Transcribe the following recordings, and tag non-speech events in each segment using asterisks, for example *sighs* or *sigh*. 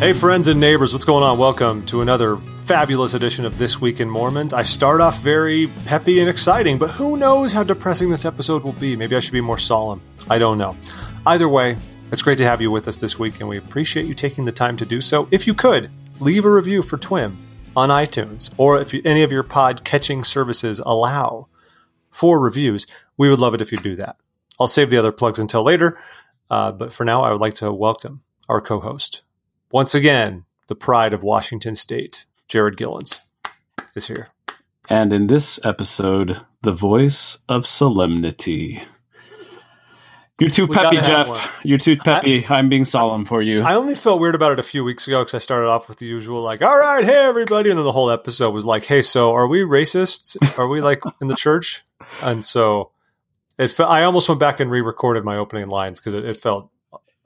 Hey, friends and neighbors, what's going on? Welcome to another fabulous edition of This Week in Mormons. I start off very peppy and exciting, but who knows how depressing this episode will be? Maybe I should be more solemn. I don't know. Either way, it's great to have you with us this week, and we appreciate you taking the time to do so. If you could, leave a review for TWIM on iTunes, or if any of your pod catching services allow for reviews, we would love it if you do that. I'll save the other plugs until later, uh, but for now, I would like to welcome our co host, once again, the pride of Washington State, Jared Gillens, is here. And in this episode, the voice of solemnity. You're too We peppy, gotta have one. Jeff. You're too peppy. I, am being solemn for you. I only felt weird about it a few weeks ago because I started off with the usual, like, all right, hey, everybody. And then the whole episode was like, hey, so are we racists? Are we like in the church? And so it fe- I almost went back and re recorded my opening lines because it, it felt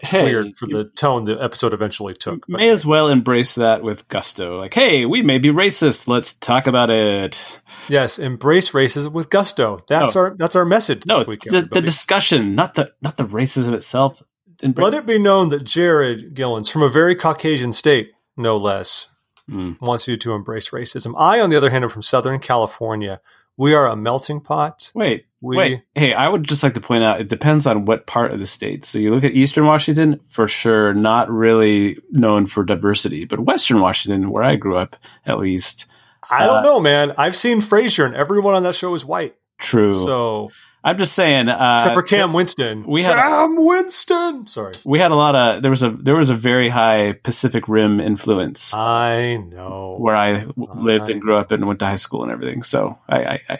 hey, weird for the tone the episode eventually took. But may as well embrace that with gusto. Like, hey, we may be racist. Let's talk about it. yes, embrace racism with gusto. That's Oh. our that's our message No, this week. the, the discussion, not the not the racism itself. Embra- Let it be known that Jared Gillens, from a very Caucasian state, no less, Mm. wants you to embrace racism. I, on the other hand, am from Southern California. We are a melting pot. Wait, We wait. Hey, I would just like to point out it depends on what part of the state. So you look at Eastern Washington, for sure, not really known for diversity, but Western Washington, where I grew up, at least, I don't Uh, know, man. I've seen Frasier, and everyone on that show is white. true. So, I'm just saying. Uh, except for Cam Winslow, we had Cam Winslow. Sorry, we had a lot of there was a there was a very high Pacific Rim influence I know. where I lived and grew up and went to high school and everything. So I, I, I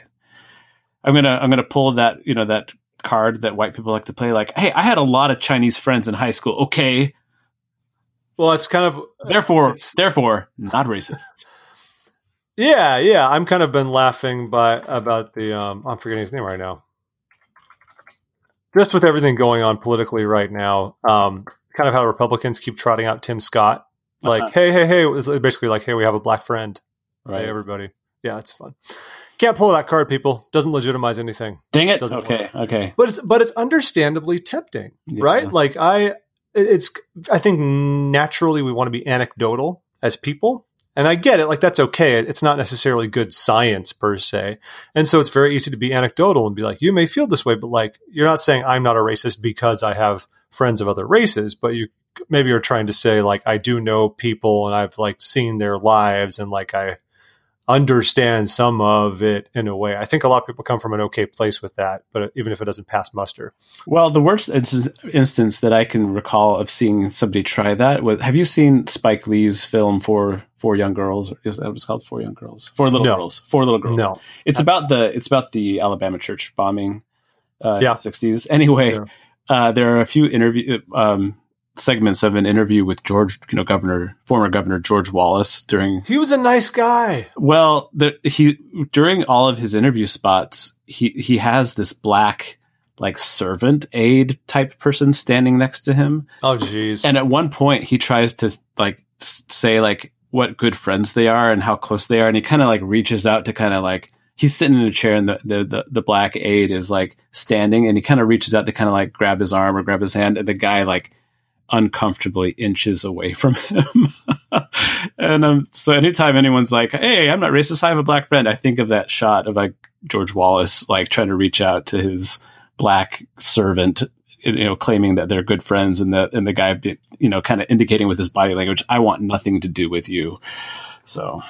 I'm gonna I'm gonna pull that you know that card that white people like to play. Like, hey, I had a lot of Chinese friends in high school. Okay, Well, it's kind of therefore It's- therefore not racist. *laughs* yeah, yeah. I'm kind of been laughing by about the um. I'm forgetting his name right now. Just with everything going on politically right now, um, kind of how Republicans keep trotting out Tim Scott, like, Uh-huh. hey, hey, hey, it's basically like, hey, we have a black friend. Right? Hey, everybody. Yeah, it's fun. Can't pull that card, people. Doesn't legitimize anything. Dang it. Doesn't Okay. Okay. but it's but it's understandably tempting Yeah. right like i it's i think naturally we want to be anecdotal as people and i get it like that's okay it's not necessarily good science per se and so it's very easy to be anecdotal and be like you may feel this way but like you're not saying i'm not a racist because i have friends of other races but you maybe you're trying to say like i do know people and i've like seen their lives and like i understand some of it in a way. I think a lot of people come from an okay place with that, but even if it doesn't pass muster. Well, the worst instance, instance that I can recall of seeing somebody try that was have you seen Spike Lee's film for Four Young Girls? Is that what it's called? Four Young Girls? Four Little No. Girls. Four Little Girls. No. It's about the it's about the Alabama church bombing uh Yeah. in the 60s. Anyway, Yeah. uh there are a few interview um segments of an interview with George, you know, Governor former Governor George Wallace during He was a nice guy. well, the, he during all of his interview spots, he he has this black like servant aide type person standing next to him, Oh, jeez. and at one point he tries to like say like what good friends they are and how close they are, and he kind of like reaches out to kind of like he's sitting in a chair and the, the the the black aide is like standing, and he kind of reaches out to kind of like grab his arm or grab his hand, and the guy like uncomfortably inches away from him. *laughs* and um, so anytime anyone's like, "Hey, I'm not racist. I have a black friend," I think of that shot of like George Wallace like trying to reach out to his black servant, you know, claiming that they're good friends, and the and the guy, you know, kind of indicating with his body language, "I want nothing to do with you." So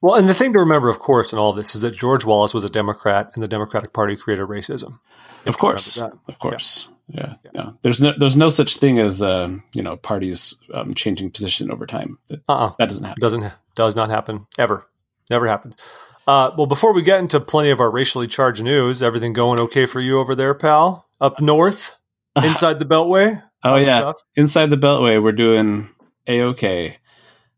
well, and the thing to remember, of course, in all of this is that George Wallace was a Democrat, and the Democratic Party created racism. of course, of course. Yeah. yeah, There's no, there's no such thing as, um, you know, parties um, changing position over time. That, Uh-uh. that doesn't happen. Doesn't does not happen ever. Never happens. Uh, well, before we get into plenty of our racially charged news, everything going okay for you over there, pal? Up north, *laughs* inside the Beltway. Oh yeah, stuff? inside the Beltway, we're doing a okay.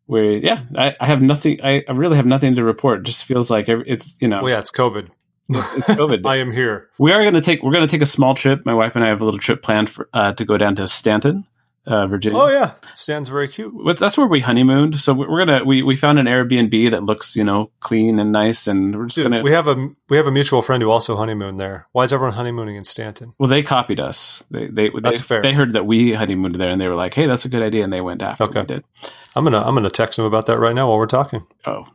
We yeah, I, I have nothing. I, I really have nothing to report. It just feels like it's you know Well, yeah, it's COVID. It's COVID. *laughs* I am here. we are going to take we're going to take a small trip. My wife and I have a little trip planned for, uh, to go down to Staunton uh, Virginia. Oh yeah, Staunton's very cute. But that's where we honeymooned. So we're gonna we, we found an Airbnb that looks you know clean and nice, and we're just Dude, gonna. we have a we have a mutual friend who also honeymooned there. Why is everyone honeymooning in Staunton? well, they copied us. They they That's they, fair. they heard that we honeymooned there, and they were like, "Hey, that's a good idea," and they went after Okay. we did. I'm gonna I'm gonna text them about that right now while we're talking. Oh,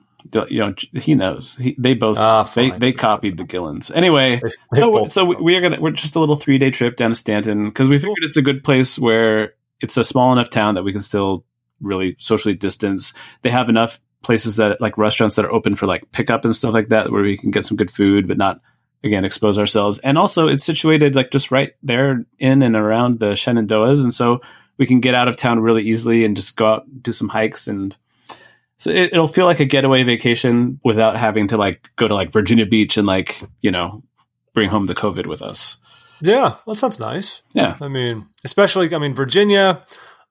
you know, he knows. He, they both Ah, they they copied the Gillens. Anyway, They- so, so we, we are gonna we're just a little three day trip down to Staunton because we figured it's a good place where it's a small enough town that we can still really socially distance. They have enough places that like restaurants that are open for like pickup and stuff like that where we can get some good food, but not again expose ourselves. And also, it's situated like just right there in and around the Shenandoahs, and so we can get out of town really easily and just go out do some hikes and. So it, it'll feel like a getaway vacation without having to like go to like Virginia Beach and like you know bring home the COVID with us. yeah, that sounds nice. Yeah, I mean, especially I mean Virginia.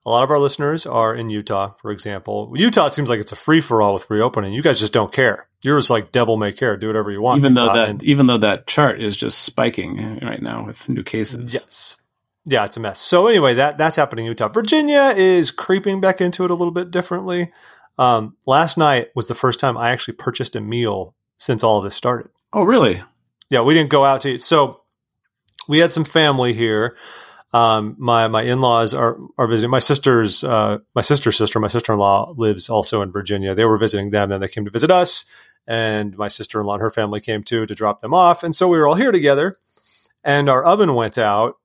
A lot of our listeners are in Utah, for example. Utah seems like it's a free for all with reopening. You guys just don't care. You're just like devil may care, do whatever you want. even though that And- even though that chart is just spiking right now with new cases. Yes. Yeah, it's a mess. So anyway, that that's happening in Utah. Virginia is creeping back into it a little bit differently. Um, last night was the first time I actually purchased a meal since all of this started. Oh, really? Yeah, we didn't go out to eat. So we had some family here. Um, my my in laws are are visiting. My sister's uh, my sister's sister, my sister in law lives also in Virginia. They were visiting them, then they came to visit us, and my sister in law and her family came too to drop them off. And so we were all here together. And our oven went out,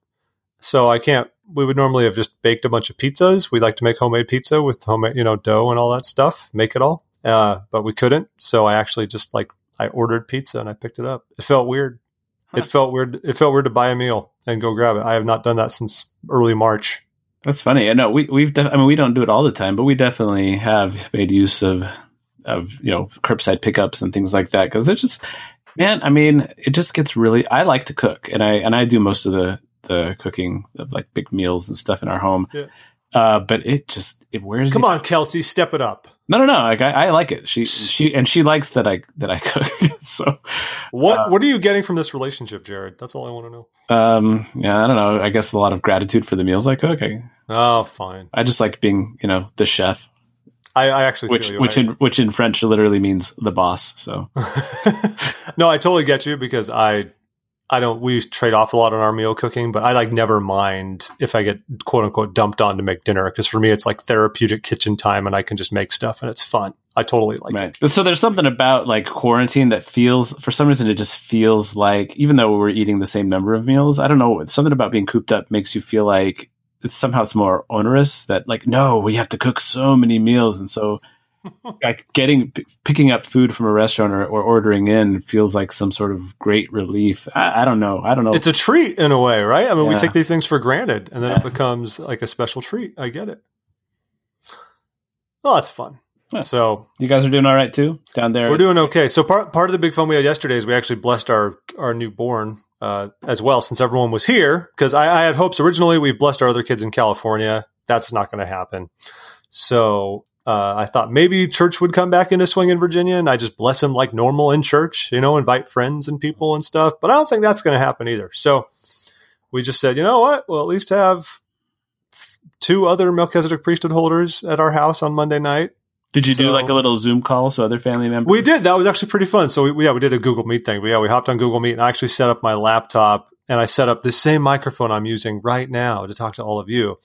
so I can't. We would normally have just baked a bunch of pizzas. We like to make homemade pizza with homemade, you know, dough and all that stuff. Make it all, uh, but we couldn't. So I actually just like I ordered pizza and I picked it up. It felt weird. Huh. It felt weird. It felt weird to buy a meal and go grab it. I have not done that since early March. That's funny. I know we we've def- I mean we don't do it all the time, but we definitely have made use of of you know curbside pickups and things like that because it's just man. I mean, it just gets really. I like to cook, and I and I do most of the the cooking of like big meals and stuff in our home. Yeah. Uh, but it just it wears. Come on, Kelsey, step it up. No, no, no. Like I, I like it. She she *laughs* and she likes that I that I cook. *laughs* so What Uh, What are you getting from this relationship, Jared? That's all I want to know. um yeah, I don't know. I guess a lot of gratitude for the meals I cook. I, Oh, fine. I just like being you know the chef, I, I actually which you. which I- in which in French literally means the boss. So *laughs* no, I totally get you because I I don't we trade off a lot on our meal cooking, but I like never mind if I get quote unquote dumped on to make dinner because for me it's like therapeutic kitchen time and I can just make stuff and it's fun. I totally like it. So there's something about like quarantine that feels for some reason it just feels like even though we're eating the same number of meals, I don't know, something about being cooped up makes you feel like it's somehow it's more onerous that like no, we have to cook so many meals and so like getting p- picking up food from a restaurant or, or ordering in feels like some sort of great relief. I, I don't know. I don't know. It's a treat in a way, right? I mean, we take these things for granted and then it becomes like a special treat. I get it. Well, that's fun. Yeah. So you guys are doing all right too down there. We're doing okay. So part part of the big fun we had yesterday is we actually blessed our our newborn uh, as well, since everyone was here. Because I, I had hopes originally we blessed our other kids in California. That's not going to happen. So uh, I thought maybe church would come back into swing in Virginia, and I just bless them like normal in church. You know, invite friends and people and stuff. But I don't think that's going to happen either. So we just said, you know what? We'll at least have two other Melchizedek priesthood holders at our house on Monday night. Did you do like a little Zoom call so other family members? We did. That was actually pretty fun. So we, yeah, we did a Google Meet thing. But yeah, we hopped on Google Meet and I actually set up my laptop and I set up the same microphone I'm using right now to talk to all of you.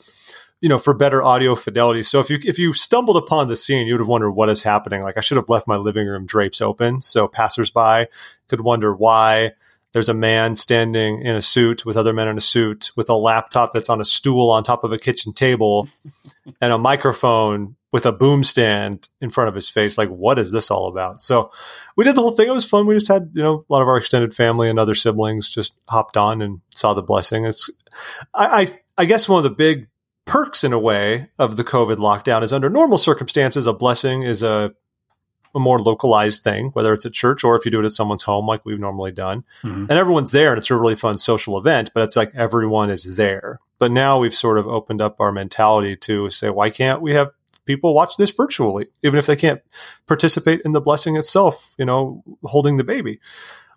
You know, for better audio fidelity. So if you if you stumbled upon the scene, you would have wondered what is happening. Like I should have left my living room drapes open so passersby could wonder why there's a man standing in a suit with other men in a suit with a laptop that's on a stool on top of a kitchen table *laughs* and a microphone with a boom stand in front of his face. Like, what is this all about? So we did the whole thing. It was fun. We just had, you know, a lot of our extended family and other siblings just hopped on and saw the blessing. It's, I, I, I guess one of the big perks in a way of the COVID lockdown is under normal circumstances, a blessing is a, a more localized thing, whether it's at church or if you do it at someone's home, like we've normally done. Mhm. and everyone's there and it's a really fun social event but it's like everyone is there. But now we've sort of opened up our mentality to say why can't we have people watch this virtually even if they can't participate in the blessing itself you know holding the baby?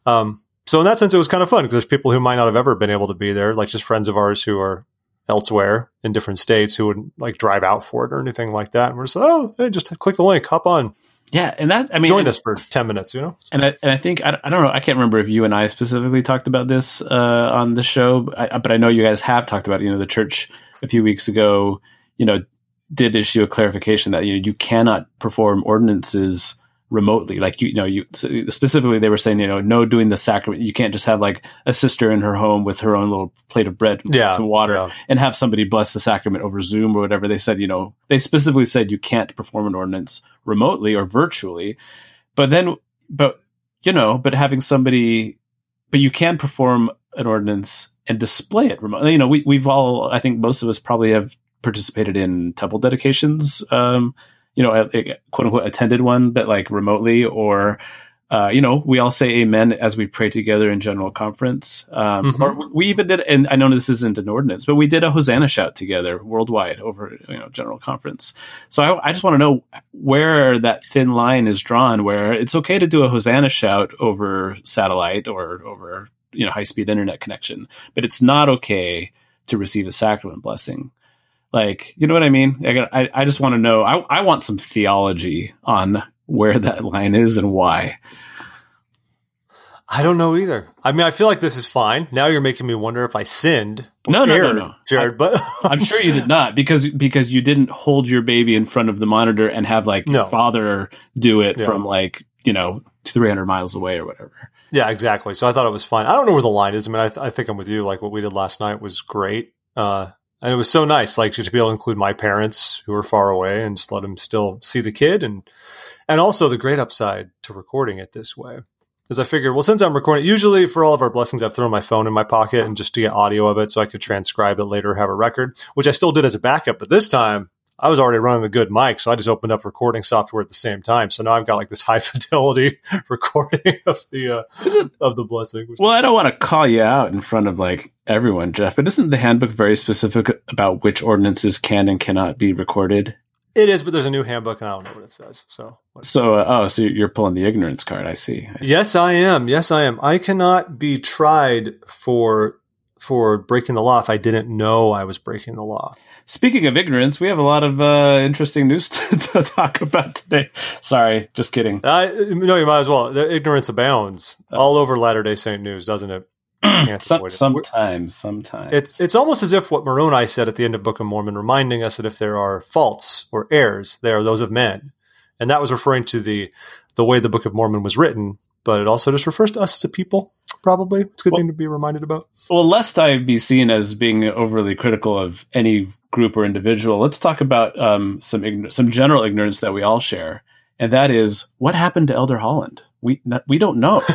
Um, so in that sense it was kind of fun because there's people who might not have ever been able to be there like just friends of ours who are elsewhere in different states who would like drive out for it or anything like that. And we're just, oh, hey, just click the link, hop on. Yeah, and that I mean, join us for ten minutes, you know. And I and I think I, I don't know. I can't remember if you and I specifically talked about this uh, on the show, but I, but I know you guys have talked about. It. You know, the church a few weeks ago, you know, did issue a clarification that you know you cannot perform ordinances remotely. Like you, you know you specifically they were saying you know no doing the sacrament. You can't just have like a sister in her home with her own little plate of bread yeah, some water yeah. and have somebody bless the sacrament over zoom or whatever. They said you know they specifically said you can't perform an ordinance remotely or virtually but then but you know but having somebody but you can perform an ordinance and display it remotely you know we, we've all i think most of us probably have participated in temple dedications um, you know, a, quote unquote attended one, but like remotely, or uh, you know, we all say amen as we pray together in general conference. Um, mm-hmm. Or we even did, and I know this isn't an ordinance, but we did a Hosanna shout together worldwide over, you know, general conference. So I, I just want to know where that thin line is drawn, where it's okay to do a Hosanna shout over satellite or over, you know, high speed internet connection, but it's not okay to receive a sacrament blessing. Like, you know what I mean? I, I, I just want to know. I, I want some theology on where that line is and why. I don't know either. I mean, I feel like this is fine. Now you're making me wonder if I sinned. No, no, no, no, Jared. But *laughs* I'm sure you did not because because you didn't hold your baby in front of the monitor and have like no. father do it yeah. from like you know 300 miles away or whatever. Yeah, exactly. So I thought it was fine. I don't know where the line is. I mean, I, th- I think I'm with you. Like what we did last night was great. Uh, and it was so nice, like to be able to include my parents who were far away and just let them still see the kid, and and also the great upside to recording it this way. is I figured, well, since I'm recording, usually for all of our blessings, I've thrown my phone in my pocket and just to get audio of it so I could transcribe it later, have a record, which I still did as a backup. But this time, I was already running the good mic, so I just opened up recording software at the same time. So now I've got like this *laughs* high fidelity *laughs* recording of the uh, it, of the blessing. Well, I don't want to call you out in front of like everyone, Jeff, but isn't the handbook very specific about which ordinances can and cannot be recorded? It is, but there's a new handbook, and I don't know what it says. So, so uh, oh, so you're pulling the ignorance card? I see. I see. Yes, I am. Yes, I am. I cannot be tried for for breaking the law if I didn't know I was breaking the law. Speaking of ignorance, we have a lot of uh, interesting news *laughs* to, to, talk about today. Sorry, just kidding. Uh, no, you might as well. The ignorance abounds uh, all over Latter Day Saint news, doesn't it? *clears throat* Some, sometimes, sometimes it's it's almost as if what Moroni said at the end of Book of Mormon, reminding us that if there are faults or errors, they are those of men, and that was referring to the the way the Book of Mormon was written. But it also just refers to us as a people probably. It's a good well, thing to be reminded about. Well, lest I be seen as being overly critical of any group or individual, let's talk about um, some ign- some general ignorance that we all share, and that is what happened to Elder Holland. We not, we don't know. *laughs*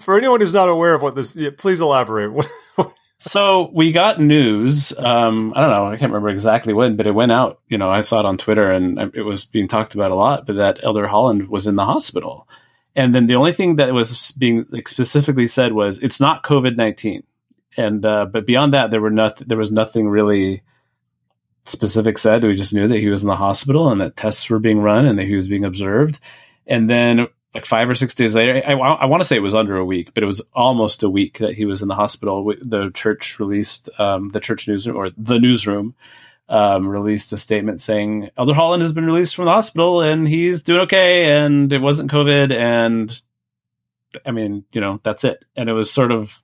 For anyone who's not aware of what this, yeah, please elaborate. *laughs* so we got news. Um, I don't know. I can't remember exactly when, but it went out. You know, I saw it on Twitter, and it was being talked about a lot. But that Elder Holland was in the hospital, and then the only thing that was being like, specifically said was it's not COVID nineteen and uh, but beyond that, there were nothing. There was nothing really specific said. We just knew that he was in the hospital and that tests were being run and that he was being observed. And then, like five or six days later, I, I want to say it was under a week, but it was almost a week that he was in the hospital. The church released um, the church newsroom or the newsroom um, released a statement saying Elder Holland has been released from the hospital and he's doing okay and it wasn't COVID and I mean, you know, that's it. And it was sort of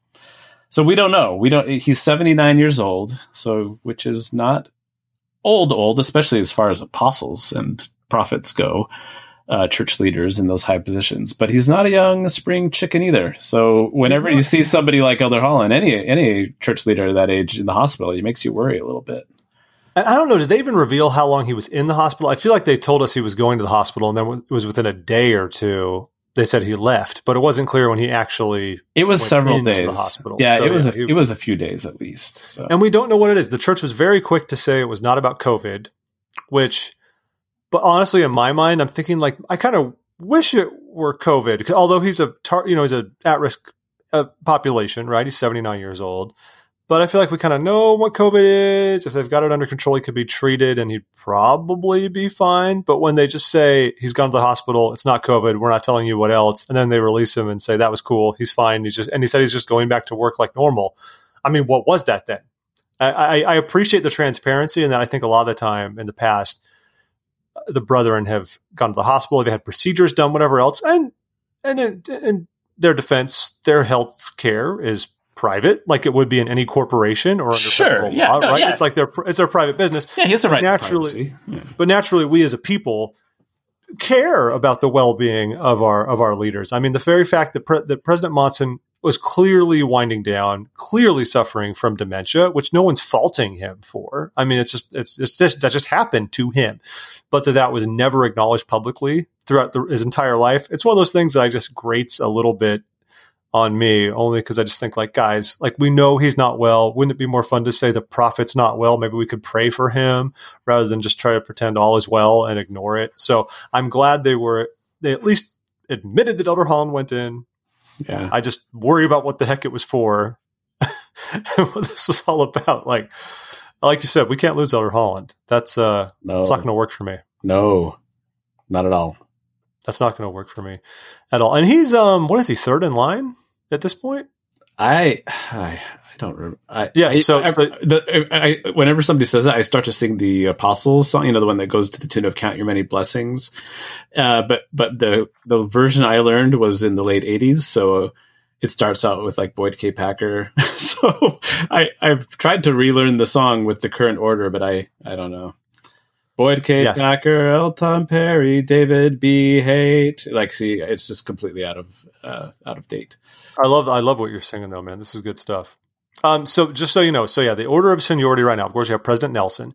so we don't know. We don't. He's seventy nine years old, so which is not old, old, especially as far as apostles and prophets go, uh, church leaders in those high positions. But he's not a young spring chicken either. So whenever you see somebody like Elder Holland, any any church leader that age in the hospital, it makes you worry a little bit. I don't know. Did they even reveal how long he was in the hospital? I feel like they told us he was going to the hospital, and then it was within a day or two they said he left, but it wasn't clear when he actually. It was several days. The hospital. Yeah, so, it was. Yeah, a, he, it was a few days at least. So. And we don't know what it is. The church was very quick to say it was not about COVID, which, but honestly, in my mind, I'm thinking like I kind of wish it were COVID. Although he's a tar- you know he's a at risk uh, population, right? He's 79 years old. But I feel like we kind of know what COVID is. If they've got it under control, he could be treated and he'd probably be fine. But when they just say he's gone to the hospital, it's not COVID. We're not telling you what else. And then they release him and say that was cool. He's fine. He's just, and he said he's just going back to work like normal. I mean, what was that then? I, I, I appreciate the transparency, and that I think a lot of the time in the past, the brethren have gone to the hospital, they've had procedures done, whatever else, and and in, in their defense, their health care is private, like it would be in any corporation or under Sure, federal yeah, law, no, right? yeah. It's like their it's their private business. Yeah, he has the right Naturally- to privacy. Yeah. But naturally, we as a people care about the well-being of our of our leaders. I mean, the very fact that, pre- that President Monson was clearly winding down, clearly suffering from dementia, which no one's faulting him for. I mean, it's just it's, it's just that just happened to him, but that that was never acknowledged publicly throughout the, his entire life. It's one of those things that I just grates a little bit on me only because I just think like guys, like we know he's not well. Wouldn't it be more fun to say the prophet's not well? Maybe we could pray for him rather than just try to pretend all is well and ignore it. So I'm glad they were they at least admitted that Elder Holland went in. Yeah. I just worry about what the heck it was for. *laughs* what this was all about. Like like you said, we can't lose Elder Holland. That's uh No. it's not gonna work for me. no. Not at all. That's not gonna work for me at all. And he's um what is he, third in line at this point? I I, I don't remember. I, Yeah, I, so- I, the, I, whenever somebody says that, I start to sing the Apostles song. You know, the one that goes to the tune of "Count Your Many Blessings." Uh, but but the the version I learned was in the late '80s, so it starts out with like Boyd K. Packer. *laughs* so I I've tried to relearn the song with the current order, but I I don't know. Boyd K. Yes. Packer, L. Tom Perry, David B. Haight. Like, see, it's just completely out of uh, out of date. I love I love what you're singing though, man. This is good stuff. Um, so just so you know, so yeah, the order of seniority right now, of course, you have President Nelson.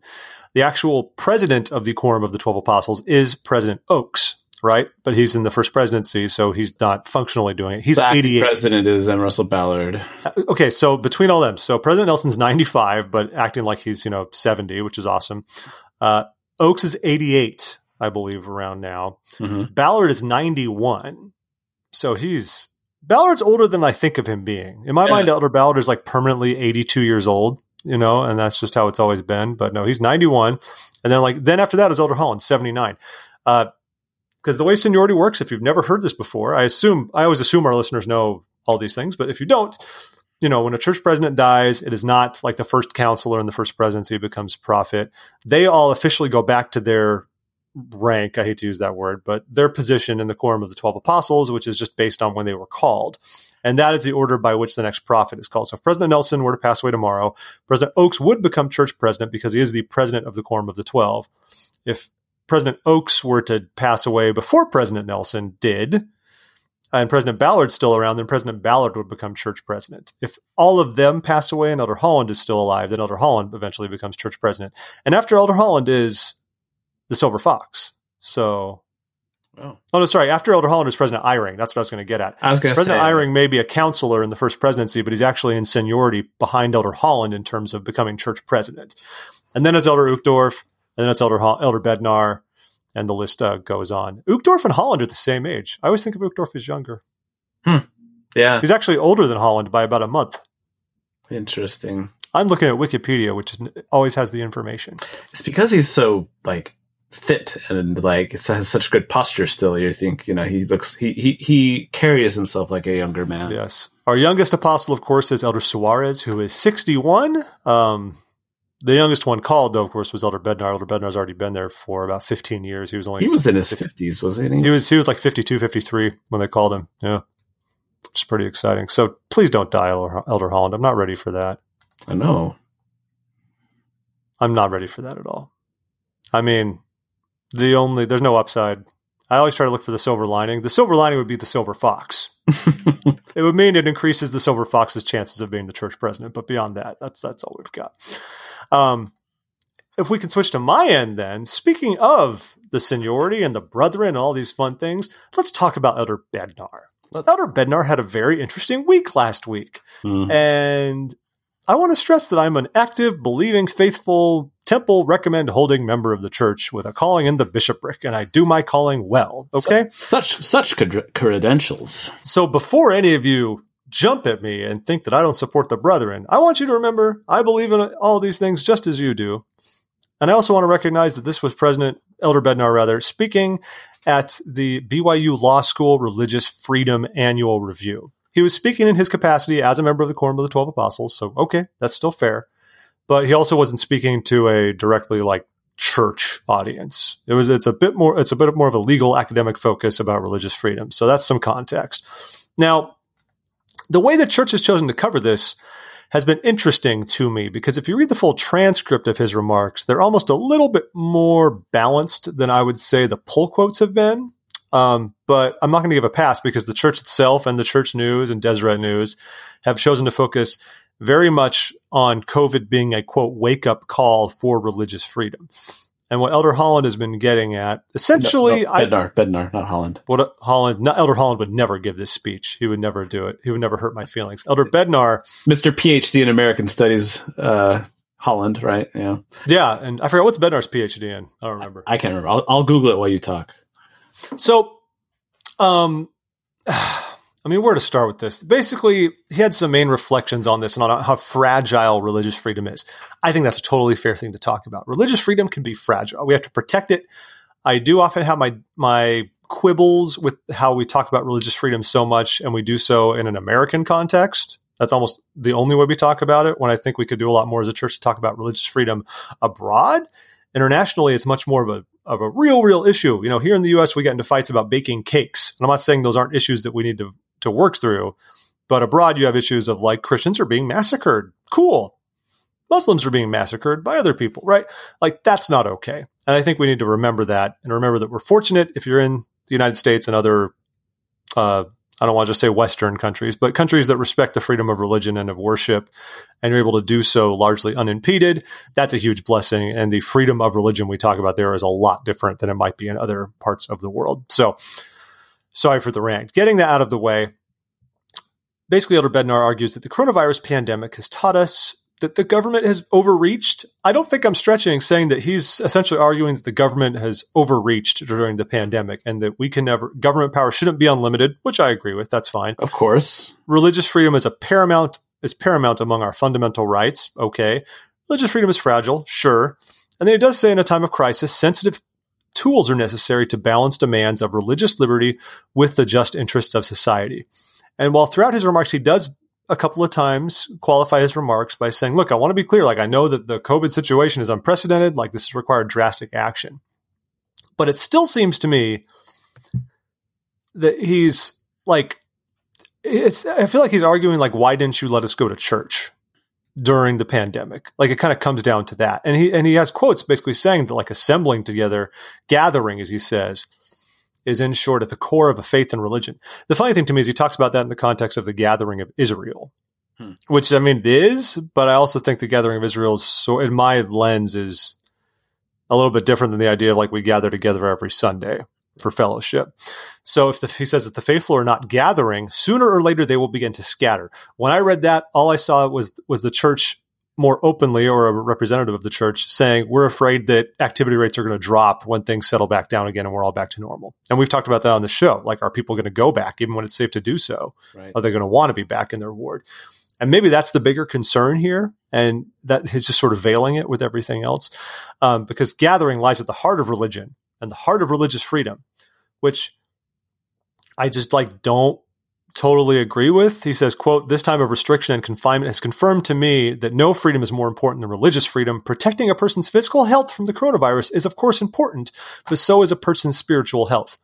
The actual president of the Quorum of the Twelve Apostles is President Oaks, right? But he's in the first presidency, so he's not functionally doing it. He's The acting 88. president is M. Russell Ballard. Okay, so between all them, so President Nelson's 95, but acting like he's, you know, 70, which is awesome. Uh, Oaks is 88, I believe, around now. Mhm. Ballard is 91. So he's Ballard's older than I think of him being. In my Yeah. mind, Elder Ballard is like permanently 82 years old, you know, and that's just how it's always been. But no, he's 91. And then like then after that is Elder Holland, 79. Uh because the way seniority works, if you've never heard this before, I assume I always assume our listeners know all these things, but if you don't, you know, when a church president dies, it is not like the first counselor in the first presidency becomes prophet. They all officially go back to their rank. I hate to use that word, but their position in the quorum of the 12 apostles, which is just based on when they were called. And that is the order by which the next prophet is called. So if President Nelson were to pass away tomorrow, President Oaks would become church president because he is the president of the quorum of the 12. If President Oaks were to pass away before President Nelson did, Uh, and President Ballard's still around, then President Ballard would become church president. If all of them pass away and Elder Holland is still alive, then Elder Holland eventually becomes church president. And after Elder Holland is the Silver Fox. So, Oh. oh no, sorry. After Elder Holland is President Eyring. That's what I was going to get at. I was going to say uh, President Eyring may be a counselor in the first presidency, but he's actually in seniority behind Elder Holland in terms of becoming church president. And then it's Elder Uchtdorf, and then it's Elder Elder Bednar, and the list uh, goes on. Uchtdorf and Holland are the same age. I always think of Uchtdorf as younger. Yeah, He's actually older than Holland by about a month. interesting. I'm looking at Wikipedia, which is, always has the information. It's because he's so like fit and like it has such good posture. Still, you think you know he looks he he he carries himself like a younger man. Yes. Our youngest apostle, of course, is Elder Soares, who is 61. Um, the youngest one called, though, of course, was Elder Bednar. Elder Bednar's already been there for about 15 years. He was only He was in his fifties, wasn't he? he was he was like 52, 53 when they called him. Yeah. Which is pretty exciting. So please don't die, Elder, Elder Holland. I'm not ready for that. I know. I'm not ready for that at all. I mean, the only there's no upside. I always try to look for the silver lining. The silver lining would be the silver fox. *laughs* it would mean it increases the silver fox's chances of being the church president. But beyond that, that's that's all we've got. Um, if we can switch to my end, then speaking of the seniority and the brethren and all these fun things, let's talk about Elder Bednar. Elder Bednar had a very interesting week last week. Hmm. And I want to stress that I'm an active, believing, faithful, temple recommend holding member of the church with a calling in the bishopric, and I do my calling well. Okay? Such such cred- credentials. So before any of you jump at me and think that I don't support the brethren, I want you to remember I believe in all these things just as you do. And I also want to recognize that this was President Elder Bednar, rather, speaking at the BYU Law School Religious Freedom Annual Review. he was speaking in his capacity as a member of the Quorum of the Twelve Apostles. So, okay, that's still fair. But he also wasn't speaking to a directly like church audience. It was it's a bit more it's a bit more of a legal academic focus about religious freedom. So that's some context. Now, the way the church has chosen to cover this has been interesting to me because if you read the full transcript of his remarks, they're almost a little bit more balanced than I would say the pull quotes have been. Um, but I'm not going to give a pass because the church itself and the church news and Deseret News have chosen to focus very much on COVID being a quote wake up call for religious freedom. And what Elder Holland has been getting at, essentially, no, no, Bednar, I, Bednar, not Holland. What Holland, not Elder Holland would never give this speech. He would never do it. He would never hurt my feelings. Elder Bednar, Mr. PhD in American Studies, uh, Holland, right? Yeah, yeah. And I forgot what's Bednar's PhD in. I don't remember. I, I can't remember. I'll, I'll Google it while you talk. So, um. I mean, where to start with this? Basically, he had some main reflections on this and on how fragile religious freedom is. I think that's a totally fair thing to talk about. Religious freedom can be fragile. We have to protect it. I do often have my my quibbles with how we talk about religious freedom so much, and we do so in an American context. That's almost the only way we talk about it. When I think we could do a lot more as a church to talk about religious freedom abroad. Internationally, it's much more of a of a real, real issue. You know, here in the U.S., we get into fights about baking cakes, and I'm not saying those aren't issues that we need to to work through. But abroad, you have issues of like Christians are being massacred. Cool. Muslims are being massacred by other people, right? Like that's not okay. And I think we need to remember that and remember that we're fortunate if you're in the United States and other, uh, I don't want to just say Western countries, but countries that respect the freedom of religion and of worship, and you're able to do so largely unimpeded. That's a huge blessing. And the freedom of religion we talk about there is a lot different than it might be in other parts of the world. So, sorry for the rant. Getting that out of the way, basically, Elder Bednar argues that the coronavirus pandemic has taught us that the government has overreached. I don't think I'm stretching saying that he's essentially arguing that the government has overreached during the pandemic and that we can never, government power shouldn't be unlimited, which I agree with. That's fine. Of course. Religious freedom is a paramount, is paramount among our fundamental rights. Okay. Religious freedom is fragile. Sure. And then he does say in a time of crisis, sensitive tools are necessary to balance demands of religious liberty with the just interests of society. And while throughout his remarks, he does a couple of times qualify his remarks by saying, look, I want to be clear. Like, I know that the COVID situation is unprecedented. Like, this has required drastic action. But it still seems to me that he's like, it's, I feel like he's arguing, like, why didn't you let us go to church? During the pandemic. Like it kind of comes down to that. And he and he has quotes basically saying that like assembling together, gathering, as he says, is in short at the core of a faith and religion. The funny thing to me is he talks about that in the context of the gathering of Israel. Hmm. Which I mean it is, but I also think the gathering of Israel is so in my lens is a little bit different than the idea of like we gather together every Sunday for fellowship. So if the, he says that the faithful are not gathering, sooner or later they will begin to scatter. When I read that, all I saw was was the church more openly or a representative of the church saying we're afraid that activity rates are going to drop when things settle back down again and we're all back to normal. And we've talked about that on the show. Like, are people going to go back even when it's safe to do so? Right. Are they going to want to be back in their ward? And maybe that's the bigger concern here. And that is just sort of veiling it with everything else. Um, because gathering lies at the heart of religion and the heart of religious freedom, which I just like don't totally agree with. He says, quote, this time of restriction and confinement has confirmed to me that no freedom is more important than religious freedom. Protecting a person's physical health from the coronavirus is of course important, but so is a person's spiritual health.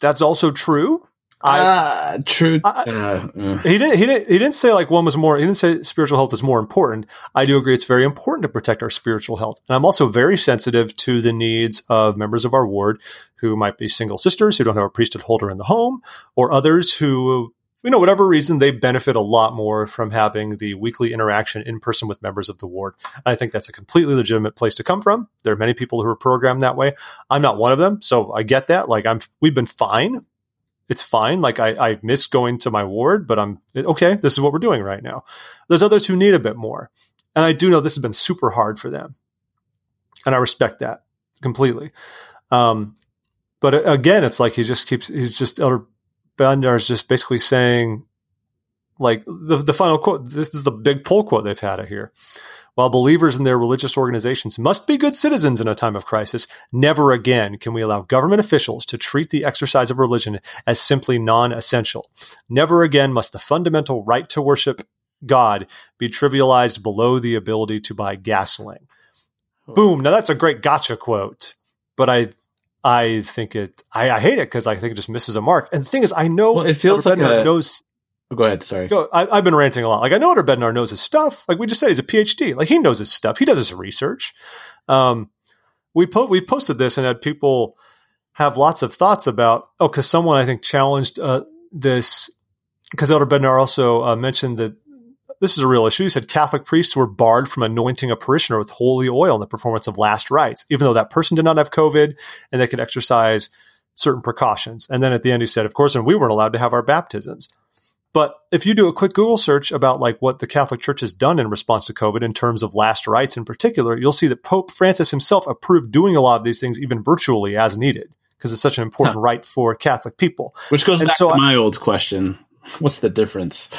That's also true. I, uh, true. I, uh, uh. He didn't. He didn't. He didn't say like one was more. He didn't say spiritual health is more important. I do agree. It's very important to protect our spiritual health, and I'm also very sensitive to the needs of members of our ward who might be single sisters who don't have a priesthood holder in the home, or others who, you know, whatever reason, they benefit a lot more from having the weekly interaction in person with members of the ward. And I think that's a completely legitimate place to come from. There are many people who are programmed that way. I'm not one of them, so I get that. Like I'm, we've been fine it's fine. Like I, I miss going to my ward, but I'm okay. This is what we're doing right now. There's others who need a bit more. And I do know this has been super hard for them. And I respect that completely. Um, but again, it's like he just keeps, he's just, Elder Bednar is just basically saying, like the the final quote. This is the big pull quote they've had out here. While believers in their religious organizations must be good citizens in a time of crisis, never again can we allow government officials to treat the exercise of religion as simply non essential. Never again must the fundamental right to worship God be trivialized below the ability to buy gasoline. Boom. Now that's a great gotcha quote, but I I think it I, I hate it because I think it just misses a mark. And the thing is, I know well, it feels like a, knows Oh, go ahead. Sorry. Go, I, have been ranting a lot. Like I know Elder Bednar knows his stuff. Like we just said, he's a PhD. Like he knows his stuff. He does his research. Um, we po- we've posted this and had people have lots of thoughts about. Oh, because someone I think challenged uh, this because Elder Bednar also uh, mentioned that this is a real issue. He said Catholic priests were barred from anointing a parishioner with holy oil in the performance of last rites, even though that person did not have COVID and they could exercise certain precautions. And then at the end, he said, of course, and we weren't allowed to have our baptisms. But if you do a quick Google search about like what the Catholic Church has done in response to COVID in terms of last rites in particular, you'll see that Pope Francis himself approved doing a lot of these things even virtually as needed because it's such an important huh. right for Catholic people. Which goes and back so to my I, old question: *laughs* What's the difference?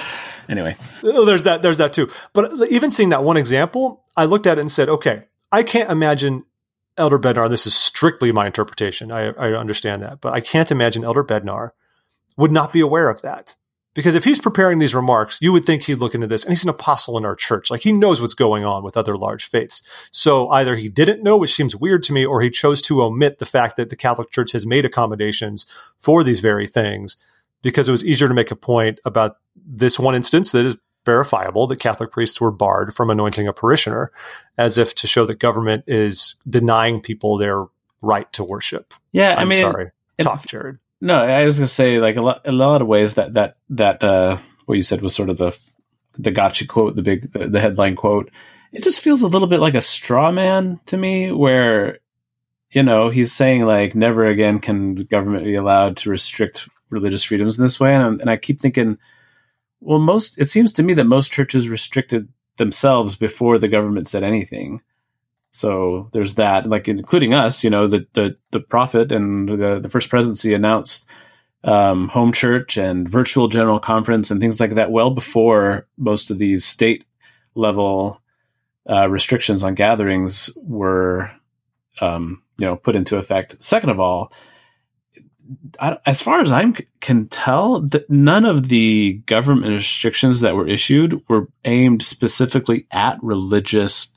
Anyway, there's that. There's that too. But even seeing that one example, I looked at it and said, okay, I can't imagine Elder Bednar. This is strictly my interpretation. I, I understand that, but I can't imagine Elder Bednar would not be aware of that because if he's preparing these remarks, you would think he'd look into this, and he's an apostle in our church. Like he knows what's going on with other large faiths. So either he didn't know, which seems weird to me, or he chose to omit the fact that the Catholic Church has made accommodations for these very things because it was easier to make a point about this one instance that is verifiable that Catholic priests were barred from anointing a parishioner, as if to show that government is denying people their right to worship. Yeah, I'm I mean, sorry. Talk, Jared. No, I was gonna say like a lot, a lot of ways that that that uh, what you said was sort of the the gotcha quote, the big the, the headline quote. It just feels a little bit like a straw man to me, where you know he's saying like never again can government be allowed to restrict religious freedoms in this way, and, and I keep thinking, well, most it seems to me that most churches restricted themselves before the government said anything. So there's that, like including us, you know, the the the prophet and the the first presidency announced um, home church and virtual general conference and things like that well before most of these state level uh, restrictions on gatherings were, um, you know, put into effect. Second of all, I, as far as I can tell, none of the government restrictions that were issued were aimed specifically at religious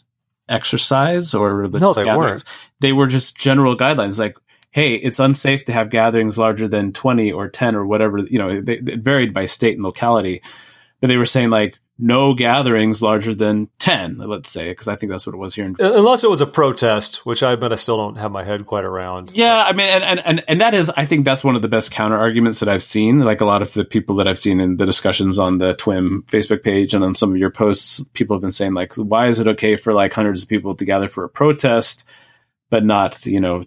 exercise or religious no, they gatherings. Weren't. They were just general guidelines like, hey, it's unsafe to have gatherings larger than 20 or 10 or whatever. You know, they, it varied by state and locality. But they were saying like, no gatherings larger than 10, let's say, because I think that's what it was here. In- Unless it was a protest, which I bet I still don't have my head quite around. Yeah, I mean, and, and, and that is, I think that's one of the best counter arguments that I've seen. Like a lot of the people that I've seen in the discussions on the TWIM Facebook page and on some of your posts, people have been saying, like, why is it okay for like hundreds of people to gather for a protest, but not, you know,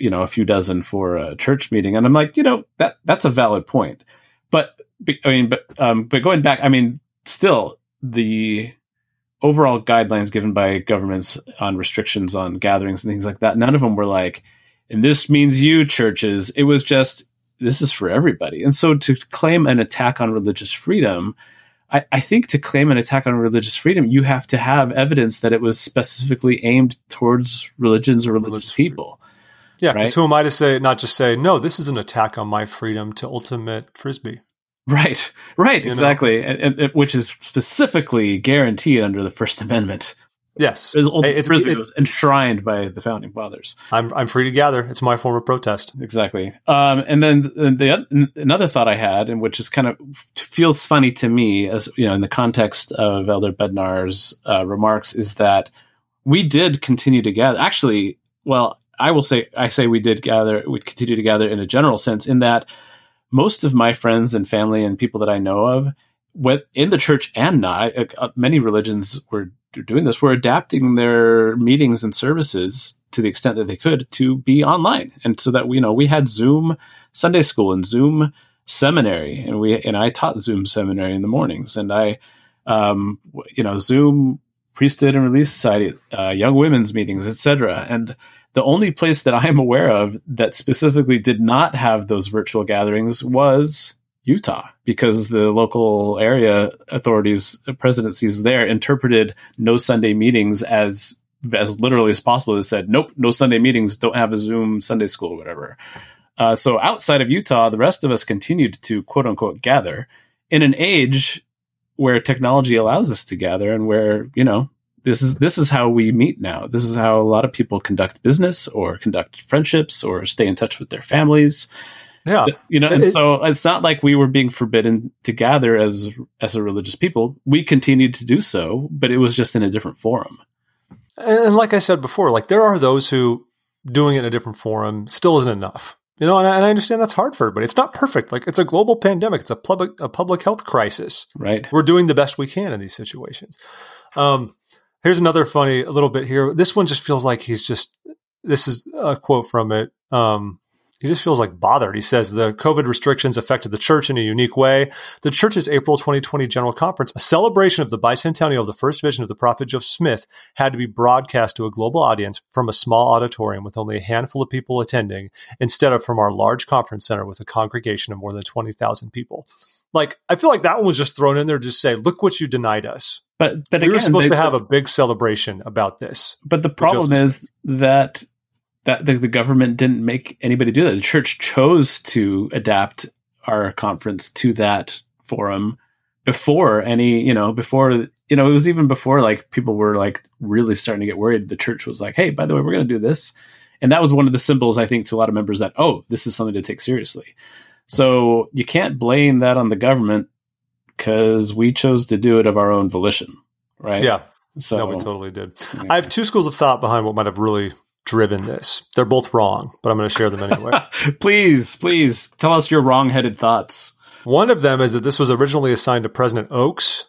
you know, a few dozen for a church meeting? And I'm like, you know, that that's a valid point. But I mean, but um, but going back, I mean, still the overall guidelines given by governments on restrictions on gatherings and things like that, none of them were like, and this means you churches. It was just, this is for everybody. And so to claim an attack on religious freedom, I, I think to claim an attack on religious freedom, you have to have evidence that it was specifically aimed towards religions or religious, people. Yeah, because right? who am I to say, not just say, no, this is an attack on my freedom to ultimate frisbee? Right, right, you exactly, and, and, which is specifically guaranteed under the First Amendment. Yes, it's, it's, it's enshrined by the founding fathers. I'm I'm free to gather. It's my form of protest. Exactly. Um, and then the another thought I had, and which is kind of feels funny to me, as you know, in the context of Elder Bednar's uh, remarks, is that we did continue to gather. Actually, well, I will say I say we did gather. We continue to gather in a general sense, in that most of my friends and family and people that I know of, in the church and not, uh, many religions were doing this, were adapting their meetings and services to the extent that they could to be online. And so that, you know, we had Zoom Sunday school and Zoom seminary and we, and I taught Zoom seminary in the mornings and I, um, you know, Zoom priesthood and relief society, uh, young women's meetings, etc. And, the only place that I'm aware of that specifically did not have those virtual gatherings was Utah because the local area authorities, presidencies there interpreted no Sunday meetings as as literally as possible. They said, nope, no Sunday meetings, don't have a Zoom Sunday school or whatever. Uh, so outside of Utah, the rest of us continued to quote unquote gather in an age where technology allows us to gather and where, you know, this is this is how we meet now. This is how a lot of people conduct business or conduct friendships or stay in touch with their families. Yeah, you know, and it, so it's not like we were being forbidden to gather as as a religious people. We continued to do so, but it was just in a different forum. And like I said before, like there are those who doing it in a different forum still isn't enough. You know, and I, and I understand that's hard for everybody. It's not perfect. Like it's a global pandemic. It's a public a public health crisis. Right. We're doing the best we can in these situations. Um, Here's another funny a little bit here. This one just feels like he's just. This is a quote from it. Um, he just feels like bothered. He says the COVID restrictions affected the church in a unique way. The church's April 2020 General Conference, a celebration of the bicentennial of the first vision of the prophet Joseph Smith, had to be broadcast to a global audience from a small auditorium with only a handful of people attending, instead of from our large conference center with a congregation of more than 20,000 people. Like, I feel like that one was just thrown in there to say, look what you denied us. But but we again, were supposed they, to have a big celebration about this. But the problem is that that the, the, government didn't make anybody do that. The church chose to adapt our conference to that forum before any, you know, before you know, it was even before like people were like really starting to get worried. The church was like, "Hey, by the way, we're going to do this," and that was one of the symbols I think to a lot of members that oh, this is something to take seriously. So you can't blame that on the government because we chose to do it of our own volition, right? Yeah. So no, we totally did. Yeah. I have two schools of thought behind what might have really driven this. They're both wrong, but I'm going to share them anyway. *laughs* please, please tell us your wrong-headed thoughts. One of them is that this was originally assigned to President Oaks,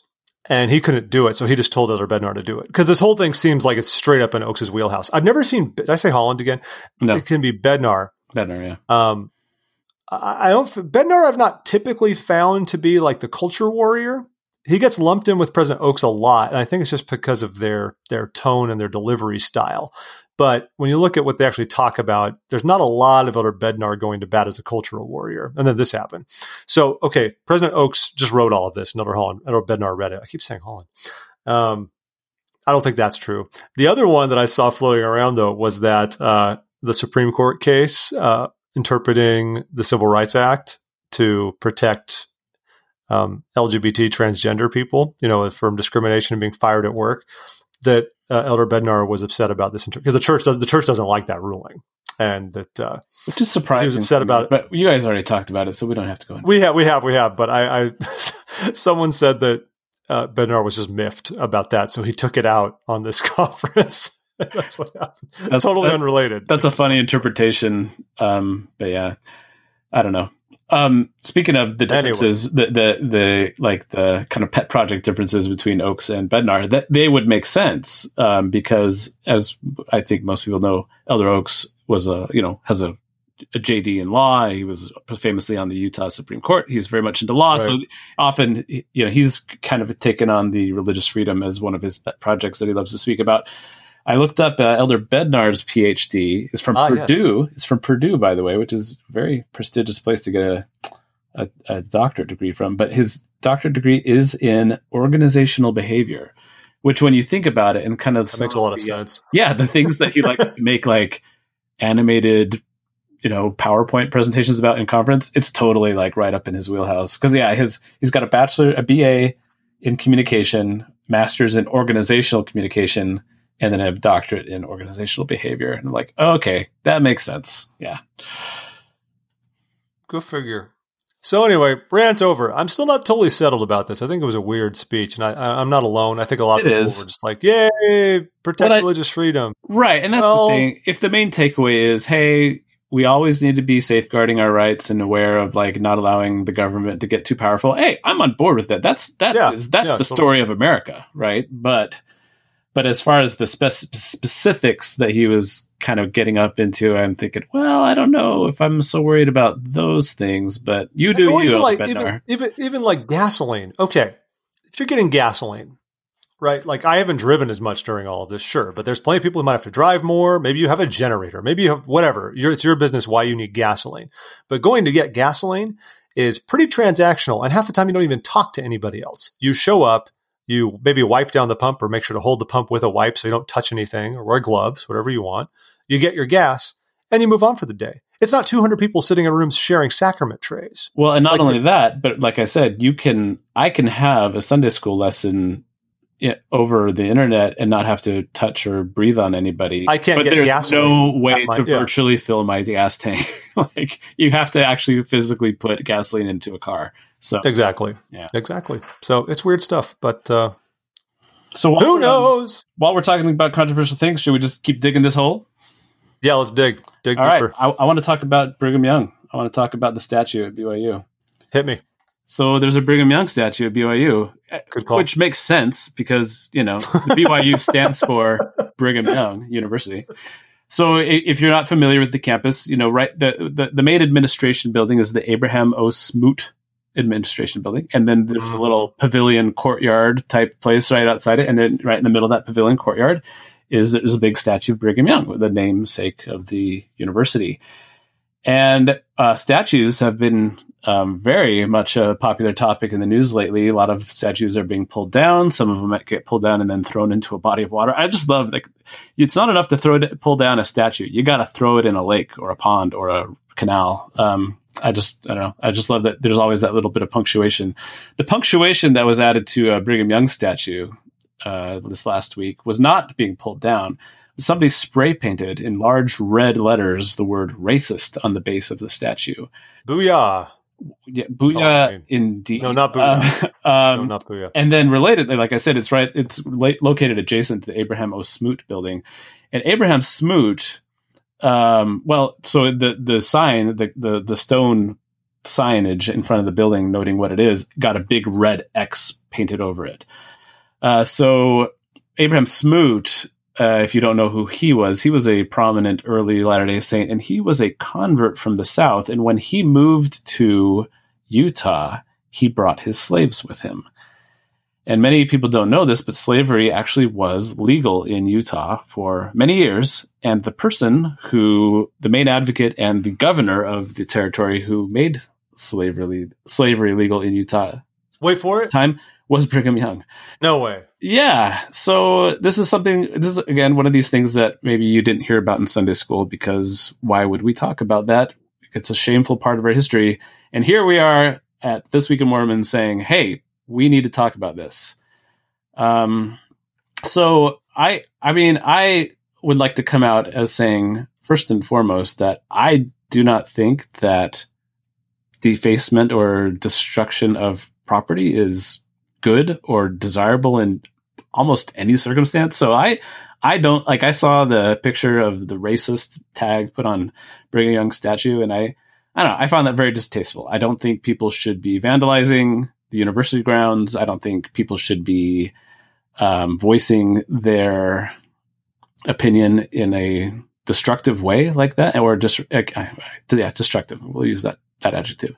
and he couldn't do it, so he just told Elder Bednar to do it. Because this whole thing seems like it's straight up in Oaks's wheelhouse. I've never seen. Did I say Holland again? No, it can be Bednar. Bednar, yeah. Um, I don't Bednar I've not typically found to be like the culture warrior. He gets lumped in with President Oaks a lot, and I think it's just because of their their tone and their delivery style. But when you look at what they actually talk about, there's not a lot of other Bednar going to bat as a cultural warrior. And then this happened. So, okay, President Oaks just wrote all of this. Elder Holland, Elder Bednar read it. I keep saying Holland. Um, I don't think that's true. The other one that I saw floating around though was that uh, the Supreme Court case uh, interpreting the Civil Rights Act to protect um, LGBT transgender people, you know, from discrimination and being fired at work. That uh, Elder Bednar was upset about this because the church does the church doesn't like that ruling, and that uh, which is surprising. He was upset about it, but you guys already talked about it, so we don't have to go. In. We have, we have, we have. But I, I *laughs* someone said that uh, Bednar was just miffed about that, so he took it out on this *laughs* conference. *laughs* that's what happened. That's, totally that, unrelated. That's a funny interpretation. Um, but yeah, I don't know. Um, speaking of the differences, anyway. the, the, the, like the kind of pet project differences between Oaks and Bednar, that they would make sense, um, because as I think most people know, Elder Oaks was a, you know, has a, a JD in law. He was famously on the Utah Supreme Court. He's very much into law. Right. So often, you know, he's kind of taken on the religious freedom as one of his pet projects that he loves to speak about. I looked up uh, Elder Bednar's PhD. is from ah, Purdue. Yes. It's from Purdue, by the way, which is a very prestigious place to get a, a, a doctorate degree from. But his doctorate degree is in organizational behavior, which, when you think about it, and kind of makes a lot of the, sense. Yeah, the things that he *laughs* likes to make, like animated, you know, PowerPoint presentations about in conference, it's totally like right up in his wheelhouse. Because yeah, his he's got a bachelor, a BA in communication, master's in organizational communication and then I have a doctorate in organizational behavior. And I'm like, oh, okay, that makes sense. Yeah. Good figure. So anyway, rant over. I'm still not totally settled about this. I think it was a weird speech, and I, am not alone. I think a lot of it people is. were just like, "Yay, protect I, religious freedom!" Right, and that's well, the thing. If the main takeaway is, "Hey, we always need to be safeguarding our rights and aware of like not allowing the government to get too powerful," hey, I'm on board with that. That's that yeah, is, that's yeah, the totally. story of America, right? But but as far as the spe- specifics that he was kind of getting up into, I'm thinking, well, I don't know if I'm so worried about those things, but you do you, like, even, even, even like gasoline. Okay, if you're getting gasoline, right? Like I haven't driven as much during all of this, sure, but there's plenty of people who might have to drive more. Maybe you have a generator. Maybe you have whatever. You're, it's your business why you need gasoline. But going to get gasoline, is pretty transactional. And half the time, you don't even talk to anybody else. You show up, you maybe wipe down the pump or make sure to hold the pump with a wipe so you don't touch anything or wear gloves, whatever you want. You get your gas and you move on for the day. It's not 200 people sitting in rooms sharing sacrament trays. Well, and not Like only the- that, but like I said, you can I can have a Sunday school lesson over the internet and not have to touch or breathe on anybody. I can't but there's no way my- to yeah. virtually fill my gas tank. *laughs* like you have to actually physically put gasoline into a car. So Exactly. Yeah. Exactly. So it's weird stuff, but uh, so who we're, um, knows? while we're talking about controversial things, should we just keep digging this hole? Yeah, let's dig. Dig All right, deeper. I, I want to talk about Brigham Young. I want to talk about the statue at BYU. Hit me. So there's a Brigham Young statue at BYU, call. which makes sense because you know the BYU *laughs* stands for Brigham Young University. So if you're not familiar with the campus, you know right the the, the main administration building is the Abraham O. Smoot administration building, and then there's a Mhm. little pavilion courtyard type place right outside it, and then right in the middle of that pavilion courtyard is there's a big statue of Brigham Young, the namesake of the university. And uh, statues have been um, very much a popular topic in the news lately. A lot of statues are being pulled down. Some of them might get pulled down and then thrown into a body of water. I just love like it's not enough to throw it, pull down a statue. You got to throw it in a lake or a pond or a canal. Um, I just I don't know. I just love that there's always that little bit of punctuation. The punctuation that was added to a Brigham Young statue uh, this last week was not being pulled down somebody spray painted in large red letters the word racist on the base of the statue. Booyah. Yeah, booyah, Oh, man. indeed. No, not Uh, *laughs* No, um, not booyah. and then relatedly, like I said, it's right. It's la- located adjacent to the Abraham O. Smoot building, and Abraham Smoot. Um, well, so the the sign, the the the stone signage in front of the building, noting what it is, got a big red X painted over it. Uh, so Abraham Smoot, uh, if you don't know who he was, he was a prominent early Latter Day Saint, and he was a convert from the South. And when he moved to Utah, he brought his slaves with him. And many people don't know this, but slavery actually was legal in Utah for many years. And the person who, the main advocate and the governor of the territory who made slavery slavery legal in Utah Wait for it. time was Brigham Young. No way. Yeah. So this is something, this is again one of these things that maybe you didn't hear about in Sunday school because why would we talk about that? It's a shameful part of our history. And here we are at This Week in Mormon saying, hey, we need to talk about this. Um, so I, I mean, I would like to come out as saying, first and foremost, that I do not think that defacement or destruction of property is good or desirable in almost any circumstance. So I I don't like I saw the picture of the racist tag put on Brigham Young statue and I I don't know, I found that very distasteful. I don't think people should be vandalizing the university grounds. I don't think people should be um, voicing their opinion in a destructive way like that, or just yeah, destructive. We'll use that that adjective.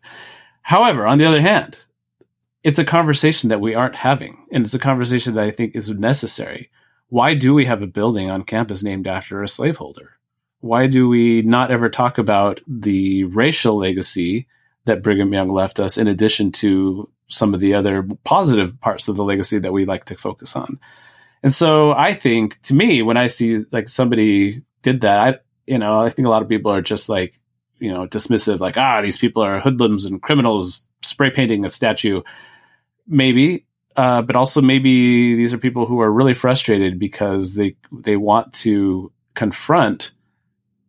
However, on the other hand, it's a conversation that we aren't having, and it's a conversation that I think is necessary. Why do we have a building on campus named after a slaveholder? Why do we not ever talk about the racial legacy that Brigham Young left us, in addition to some of the other positive parts of the legacy that we like to focus on? And so I think to me, when I see like somebody did that, I, you know, I think a lot of people are just like, you know, dismissive, like, ah, these people are hoodlums and criminals spray painting a statue. Maybe, uh, but also maybe these are people who are really frustrated because they they want to confront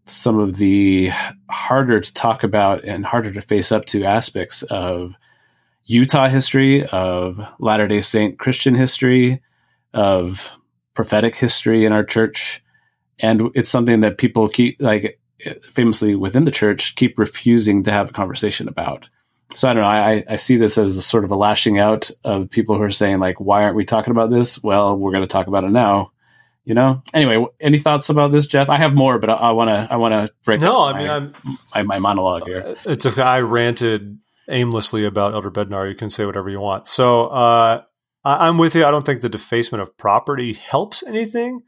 some of the harder to talk about and harder to face up to aspects of Utah history, of Latter day Saint Christian history, of prophetic history in our church. And it's something that people keep, like, famously within the church, keep refusing to have a conversation about. So I don't know. I, I see this as a sort of a lashing out of people who are saying, like, why aren't we talking about this? Well, we're going to talk about it now. You know. Anyway, any thoughts about this, Jeff? I have more, but I want to. I want to break. No, I mean, my, I'm. my, my monologue here. Uh, it's a I ranted aimlessly about Elder Bednar. You can say whatever you want. So uh, I, I'm with you. I don't think the defacement of property helps anything.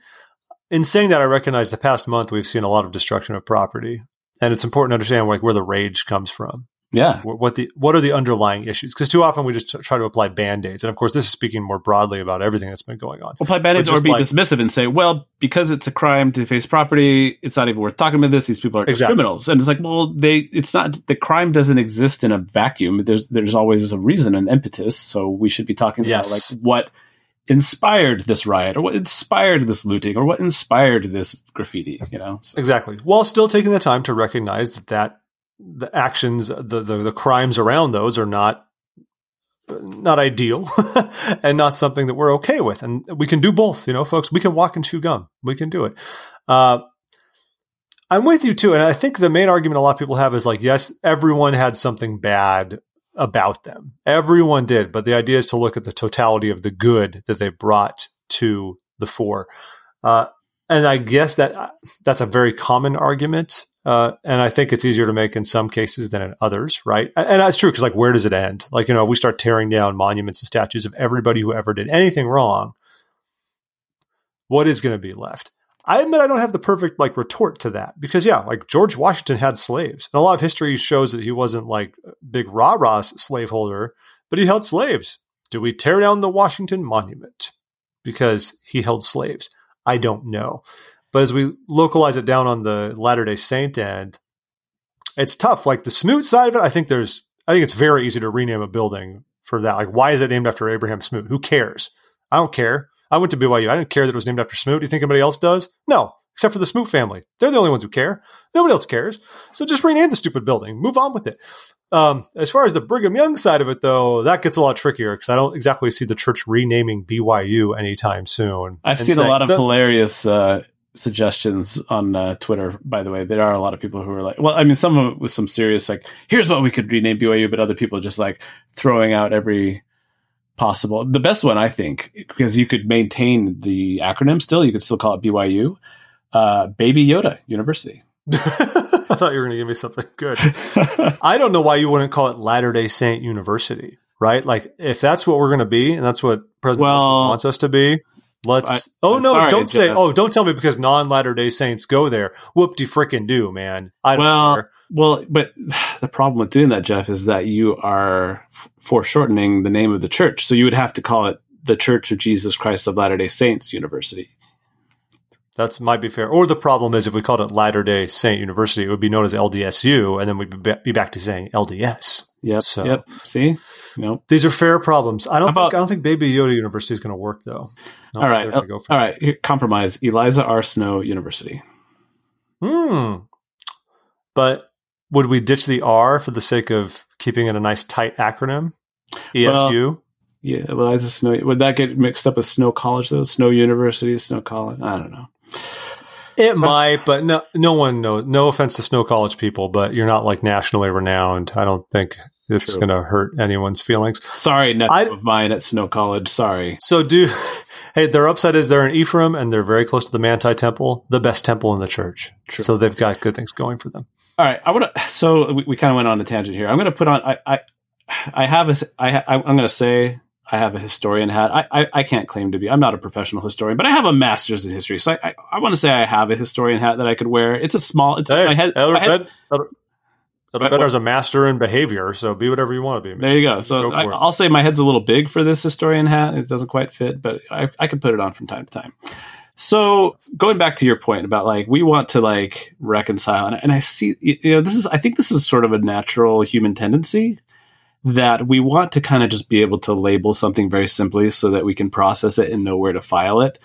In saying that, I recognize the past month we've seen a lot of destruction of property, and it's important to understand like where the rage comes from. Yeah. What the what are the underlying issues? Because too often we just t- try to apply band aids, and of course, this is speaking more broadly about everything that's been going on. Apply band aids or be like, dismissive and say, well, because it's a crime to face property, it's not even worth talking about this. These people are exactly. criminals, and it's like, well, they it's not the crime doesn't exist in a vacuum. There's there's always a reason, an impetus. So we should be talking yes. about like what inspired this riot or what inspired this looting or what inspired this graffiti you know so. exactly while still taking the time to recognize that that the actions the, the, the crimes around those are not not ideal *laughs* and not something that we're okay with and we can do both you know folks we can walk and chew gum we can do it uh, i'm with you too and i think the main argument a lot of people have is like yes everyone had something bad about them. Everyone did, but the idea is to look at the totality of the good that they brought to the fore. Uh, and I guess that that's a very common argument. Uh, and I think it's easier to make in some cases than in others, right? And that's true because, like, where does it end? Like, you know, if we start tearing down monuments and statues of everybody who ever did anything wrong, what is going to be left? I admit I don't have the perfect like retort to that because yeah, like George Washington had slaves, and a lot of history shows that he wasn't like big rah rah slaveholder, but he held slaves. Do we tear down the Washington Monument because he held slaves? I don't know, but as we localize it down on the Latter Day Saint end, it's tough. Like the Smoot side of it, I think there's, I think it's very easy to rename a building for that. Like, why is it named after Abraham Smoot? Who cares? I don't care. I went to BYU. I didn't care that it was named after Smoot. Do you think anybody else does? No, except for the Smoot family. They're the only ones who care. Nobody else cares. So just rename the stupid building. Move on with it. Um, as far as the Brigham Young side of it, though, that gets a lot trickier because I don't exactly see the church renaming BYU anytime soon. I've seen a lot of hilarious uh, suggestions on uh, Twitter. By the way, there are a lot of people who are like, well, I mean, some of it was some serious like, here's what we could rename BYU, but other people just like throwing out every possible. The best one, I think, because you could maintain the acronym still. You could still call it BYU, uh, Baby Yoda University. *laughs* I thought you were going to give me something good. *laughs* I don't know why you wouldn't call it Latter Day Saint University, right? Like, if that's what we're going to be, and that's what President well, wants us to be, Let's. I, oh I'm no! Sorry, don't say. Uh, oh, don't tell me because non Latter Day Saints go there. Whoop de frickin' do, man. I don't well, care. Well, but *sighs* the problem with doing that, Jeff, is that you are foreshortening the name of the church. So you would have to call it the Church of Jesus Christ of Latter Day Saints University. That's might be fair. Or the problem is if we called it Latter Day Saint University, it would be known as LDSU, and then we'd be back to saying LDS. Yep. So, yep. See, nope. These are fair problems. I don't. About, think, I don't think Baby Yoda University is going to work though. All right. Uh, all right. Here, compromise. Eliza R. Snow University. Hmm. But would we ditch the R for the sake of keeping it a nice tight acronym? ESU. Well, yeah, Eliza Snow. Would that get mixed up with Snow College though? Snow University, Snow College. I don't know. It might, but no, no one knows. No offense to Snow College people, but you're not like nationally renowned. I don't think it's going to hurt anyone's feelings. Sorry, nephew of mine at Snow College. Sorry. So do *laughs* hey, their upside is they're in Ephraim and they're very close to the Manti Temple, the best temple in the church. True. So they've got good things going for them. All right, I want to. So we, we kind of went on a tangent here. I'm going to put on. I I, I have a. I I'm going to say I have a historian hat. I, I, I can't claim to be. I'm not a professional historian, but I have a master's in history. So I I, I want to say I have a historian hat that I could wear. It's a small. It's hey, my head. my head Better as a master in behavior, so be whatever you want to be. Man. There you go. So go I, will say my head's a little big for this historian hat. It doesn't quite fit, but I, I can put it on from time to time. So going back to your point about like we want to like reconcile, and, and I see you know this is I think this is sort of a natural human tendency that we want to kind of just be able to label something very simply so that we can process it and know where to file it.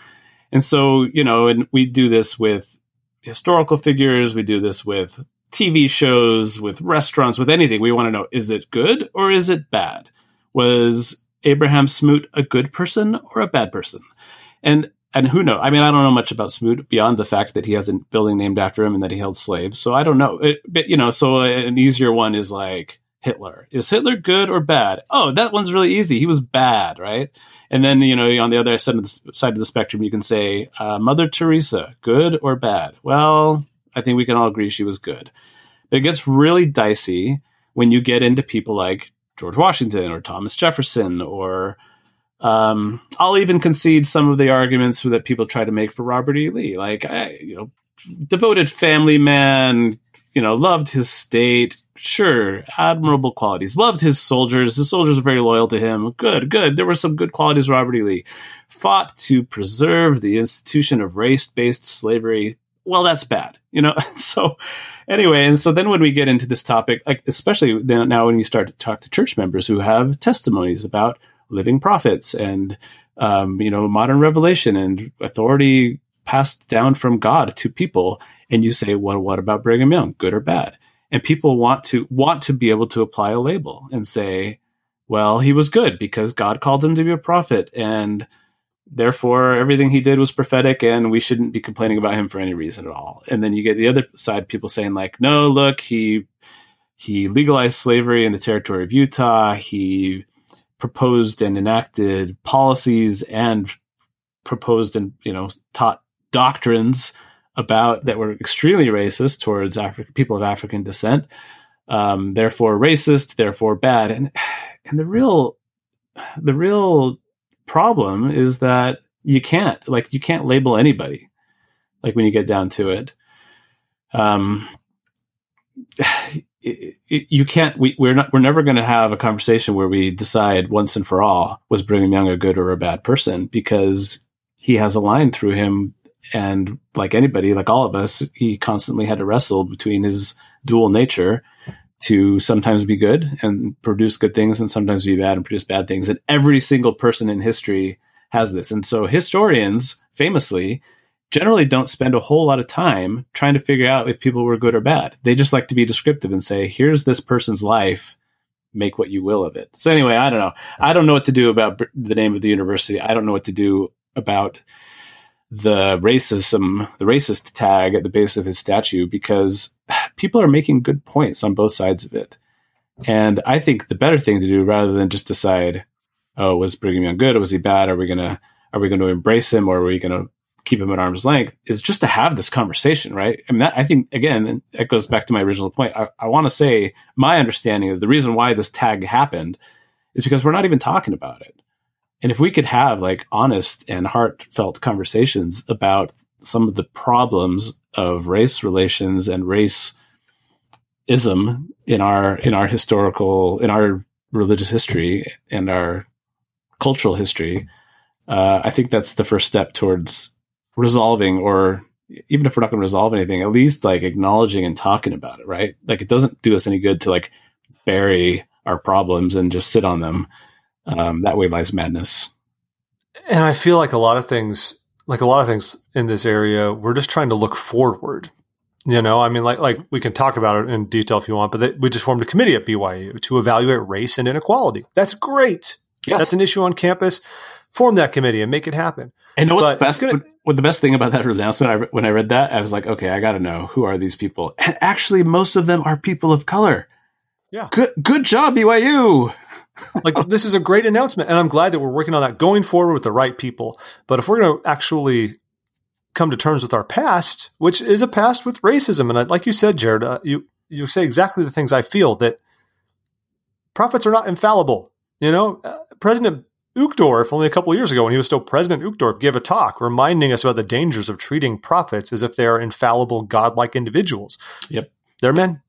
And so you know, and we do this with historical figures, we do this with TV shows, with restaurants, with anything. We want to know is it good or is it bad? Was Abraham Smoot a good person or a bad person? And and who knows? I mean, I don't know much about Smoot beyond the fact that he has a building named after him and that he held slaves. So I don't know. It, but you know, so an easier one is like Hitler. Is Hitler good or bad? Oh, that one's really easy. He was bad, right? And then you know, on the other side of the, spectrum, you can say uh, Mother Teresa, good or bad? Well, I think we can all agree she was good. But it gets really dicey when you get into people like George Washington or Thomas Jefferson or um, I'll even concede some of the arguments that people try to make for Robert E. Lee, like I, you know, devoted family man, you know, loved his state, sure, admirable qualities. Loved his soldiers. His soldiers were very loyal to him. Good, good. There were some good qualities. Robert E. Lee fought to preserve the institution of race-based slavery. Well, that's bad, you know. *laughs* so anyway, and so then when we get into this topic, like especially now when you start to talk to church members who have testimonies about living prophets and um, you know modern revelation and authority passed down from God to people, and you say, "Well, what about Brigham Young? Good or bad?" And people want to want to be able to apply a label and say, "Well, he was good because God called him to be a prophet, and therefore everything he did was prophetic, and we shouldn't be complaining about him for any reason at all." And then you get the other side, people saying like, "No, look, he." He legalized slavery in the territory of Utah. He proposed and enacted policies and proposed and you know taught doctrines about that were extremely racist towards African people of African descent. Um, therefore, racist. Therefore, bad. And and the real the real problem is that you can't like you can't label anybody. Like when you get down to it, um, *sighs* it, it, you can't. We, we're not. We're never going to have a conversation where we decide once and for all was Brigham Young a good or a bad person because he has a line through him and like anybody, like all of us, he constantly had to wrestle between his dual nature to sometimes be good and produce good things and sometimes be bad and produce bad things. And every single person in history has this. And so historians famously generally don't spend a whole lot of time trying to figure out if people were good or bad. They just like to be descriptive and say, here's this person's life. Make what you will of it. So anyway, I don't know. I don't know what to do about the name of the university. I don't know what to do about the racism, the racist tag at the base of his statue because *sighs* people are making good points on both sides of it. And I think the better thing to do rather than just decide, oh, was Brigham Young good or was he bad? Are we gonna are we gonna embrace him or are we gonna keep him at arm's length? Is just to have this conversation, right? I mean, that, I think again, it goes back to my original point. I, I want to say my understanding is the reason why this tag happened is because we're not even talking about it. And if we could have like honest and heartfelt conversations about some of the problems of race relations and race ism in our in our historical in our religious history and our cultural history, uh, I think that's the first step towards resolving or even if we're not going to resolve anything, at least like acknowledging and talking about it, right? Like it doesn't do us any good to like bury our problems and just sit on them um, that way lies madness. And I feel like a lot of things, like a lot of things in this area, we're just trying to look forward. You know, I mean, like like we can talk about it in detail if you want, but they, we just formed a committee at BYU to evaluate race and inequality. That's great. Yes. That's an issue on campus. Form that committee and make it happen. And know what's best? Gonna, what the best thing about that announcement? I, when I read that, I was like, okay, I got to know who are these people. And actually, most of them are people of color. Yeah. Good. Good job, BYU like *laughs* this is a great announcement, and I'm glad that we're working on that going forward with the right people. But if we're going to actually come to terms with our past, which is a past with racism, and I, like you said, Jared, uh, you you say exactly the things I feel that prophets are not infallible. You know, uh, President Uchtdorf, only a couple years ago, when he was still President Uchtdorf, gave a talk reminding us about the dangers of treating prophets as if they are infallible, godlike individuals. Yep, they're men.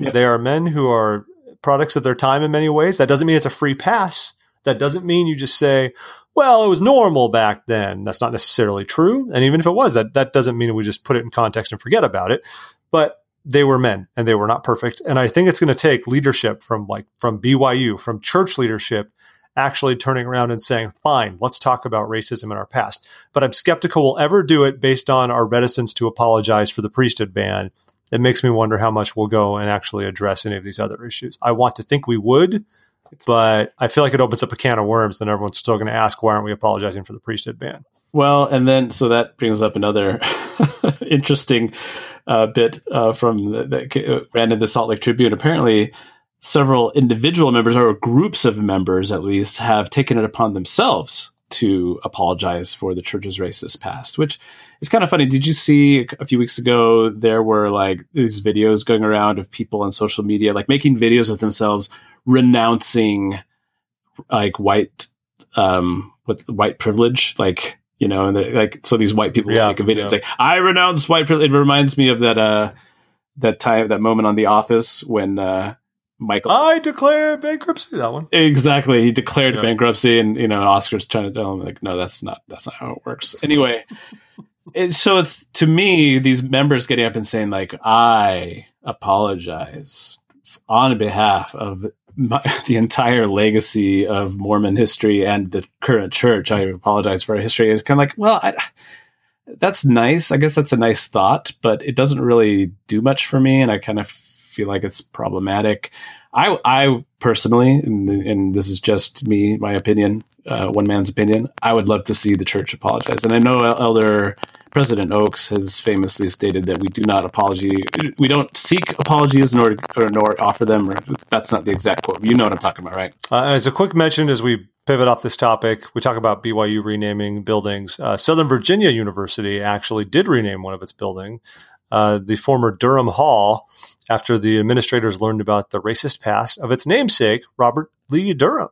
Yep. They are men who are products of their time in many ways. That doesn't mean it's a free pass. That doesn't mean you just say, well, it was normal back then. That's not necessarily true. And even if it was, that, that doesn't mean we just put it in context and forget about it. But they were men and they were not perfect. And I think it's going to take leadership from like from BYU, from church leadership, actually turning around and saying, fine, let's talk about racism in our past. But I'm skeptical we'll ever do it based on our reticence to apologize for the priesthood ban it makes me wonder how much we'll go and actually address any of these other issues. I want to think we would, but I feel like it opens up a can of worms. Then everyone's still going to ask, why aren't we apologizing for the priesthood ban? Well, and then so that brings up another *laughs* interesting uh, bit uh, from the, that ran in the Salt Lake Tribune. Apparently, several individual members or groups of members, at least, have taken it upon themselves to apologize for the church's racist past, which it's kind of funny. Did you see a few weeks ago there were like these videos going around of people on social media like making videos of themselves renouncing like white um what white privilege like you know and like so these white people yeah, make a video yeah. it's like I renounce white privilege. It reminds me of that uh that time, that moment on The Office when uh, Michael. I declare bankruptcy. That one. Exactly. He declared Yeah. bankruptcy, and you know, Oscar's trying to tell him like, no, that's not that's not how it works. Anyway, it, so it's to me these members getting up and saying like, I apologize on behalf of my, *laughs* the entire legacy of Mormon history and the current church. I apologize for our history. It's kind of like, well, I, that's nice. I guess that's a nice thought, but it doesn't really do much for me, and I kind of feel like it's problematic. I, I personally, and, and this is just me, my opinion, uh, one man's opinion. I would love to see the church apologize, and I know Elder President Oaks has famously stated that we do not apology, we don't seek apologies nor or nor offer them. Or that's not the exact quote. You know what I'm talking about, right? Uh, as a quick mention, as we pivot off this topic, we talk about BYU renaming buildings. Uh, Southern Virginia University actually did rename one of its buildings, uh, the former Durham Hall, after the administrators learned about the racist past of its namesake, Robert Lee Durham.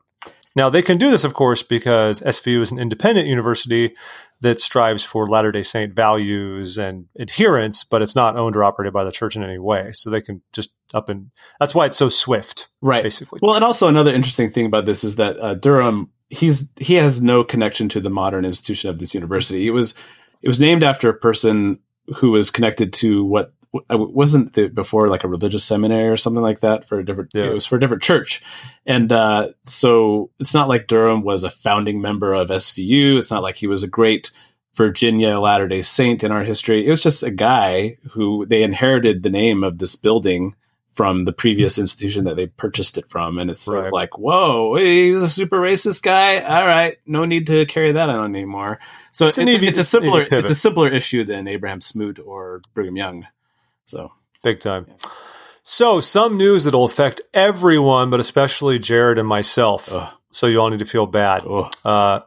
Now, they can do this, of course, because SVU is an independent university that strives for Latter day Saint values and adherence, but it's not owned or operated by the church in any way. So they can just up and that's why it's so swift, Right. basically. Well, and also another interesting thing about this is that uh, Durham he's he has no connection to the modern institution of this university. It was it was named after a person who was connected to what wasn't the, before like a religious seminary or something like that for a different Yeah. it was for a different church. And uh, so it's not like durham was a founding member of svu it's not like he was a great virginia latter day saint in our history. It was just a guy who they inherited the name of this building from the previous institution that they purchased it from. And it's sort Right. of like whoa he's a super racist guy. All right. No need to carry that on anymore. So It's it's, an easy- it's a simpler it's a simpler issue than abraham smoot or brigham young so Big time. So, some news that'll affect everyone, but especially Jared and myself. Ugh. So, you all need to feel bad. Uh,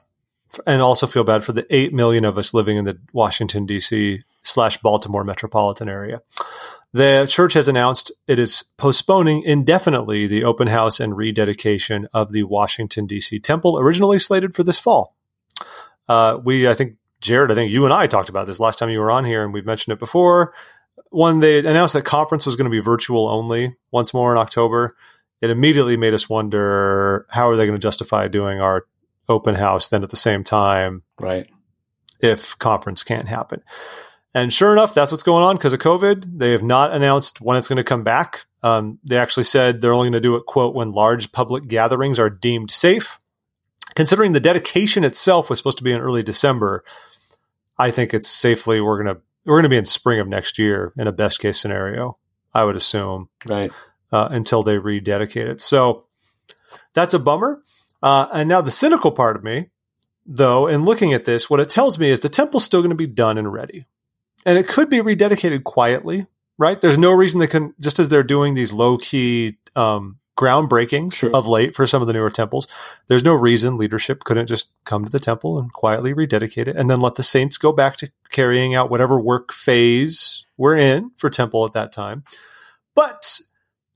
and also feel bad for the 8 million of us living in the Washington, D.C. slash Baltimore metropolitan area. The church has announced it is postponing indefinitely the open house and rededication of the Washington, D.C. temple, originally slated for this fall. Uh, we, I think, Jared, I think you and I talked about this last time you were on here, and we've mentioned it before. When they announced that conference was going to be virtual only once more in October, it immediately made us wonder how are they going to justify doing our open house then at the same time right if conference can't happen. And sure enough, that's what's going on because of COVID. They have not announced when it's going to come back. Um, they actually said they're only going to do it, quote, when large public gatherings are deemed safe. Considering the dedication itself was supposed to be in early December, I think it's safely we're going to we're going to be in spring of next year in a best case scenario. I would assume right uh, until they rededicate it. So that's a bummer. Uh, and now the cynical part of me, though, in looking at this, what it tells me is the temple's still going to be done and ready. And it could be rededicated quietly, right? There's no reason they couldn't, just as they're doing these low key um, groundbreakings of late for some of the newer temples, there's no reason leadership couldn't just come to the temple and quietly rededicate it and then let the saints go back to carrying out whatever work phase we're in for temple at that time. But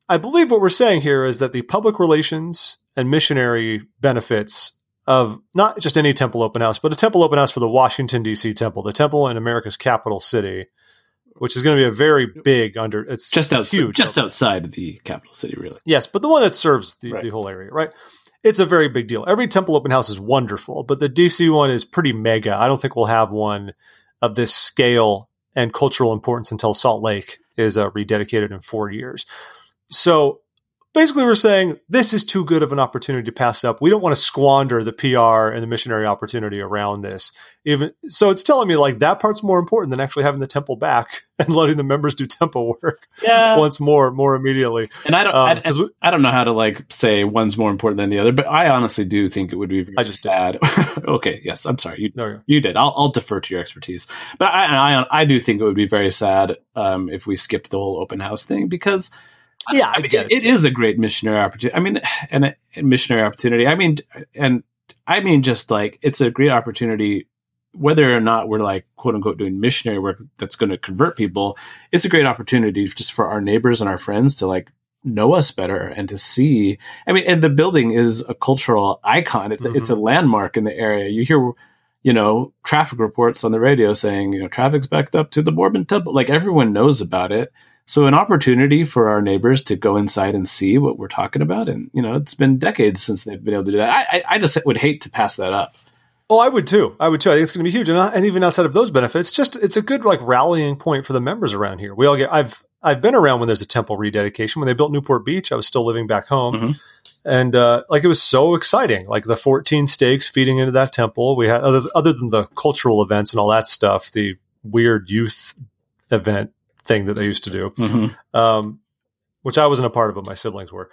I believe what we're saying here is that the public relations and missionary benefits of not just any temple open house, but a temple open house for the Washington D.C. temple, the temple in America's capital city, which is going to be a very big under. It's just outside huge, just outside the capital city really Yes, but the one that serves the, Right. the whole area, right? It's a very big deal. Every temple open house is wonderful, but the DC one is pretty mega. I don't think we'll have one of this scale and cultural importance until Salt Lake is uh, rededicated in four years. So basically, we're saying this is too good of an opportunity to pass up. We don't want to squander the PR and the missionary opportunity around this. Even so, it's telling me like that part's more important than actually having the temple back *laughs* and letting the members do temple work yeah once more, more immediately. and i don't Um, I, we- I don't know how to like say one's more important than the other but i honestly do think it would be very I just- sad *laughs* okay yes i'm sorry you you. You did. I'll, I'll defer to your expertise, but I, I I do think it would be very sad um, if we skipped the whole open house thing because Yeah, I mean, get it, it is a great missionary opportunity. I mean, and missionary opportunity. I mean, and I mean just like it's a great opportunity. Whether or not we're like quote unquote doing missionary work that's going to convert people, it's a great opportunity just for our neighbors and our friends to like know us better and to see. I mean, and the building is a cultural icon. It, It's a mm-hmm. landmark in the area. You hear, you know, traffic reports on the radio saying, you know, traffic's backed up to the Mormon temple. Like everyone knows about it. So an opportunity for our neighbors to go inside and see what we're talking about, and you know, it's been decades since they've been able to do that. I, I, I just would hate to pass that up. Oh, I would too. I would too. I think it's going to be huge, and, and even outside of those benefits, just it's a good like rallying point for the members around here. We all get. I've I've been around when there's a temple rededication. When they built Newport Beach, I was still living back home, Mhm. and uh, like it was so exciting. Like the 14 stakes feeding into that temple. We had other other than the cultural events and all that stuff, the weird youth event thing that they used to do Mhm. um, which I wasn't a part of, but my siblings were.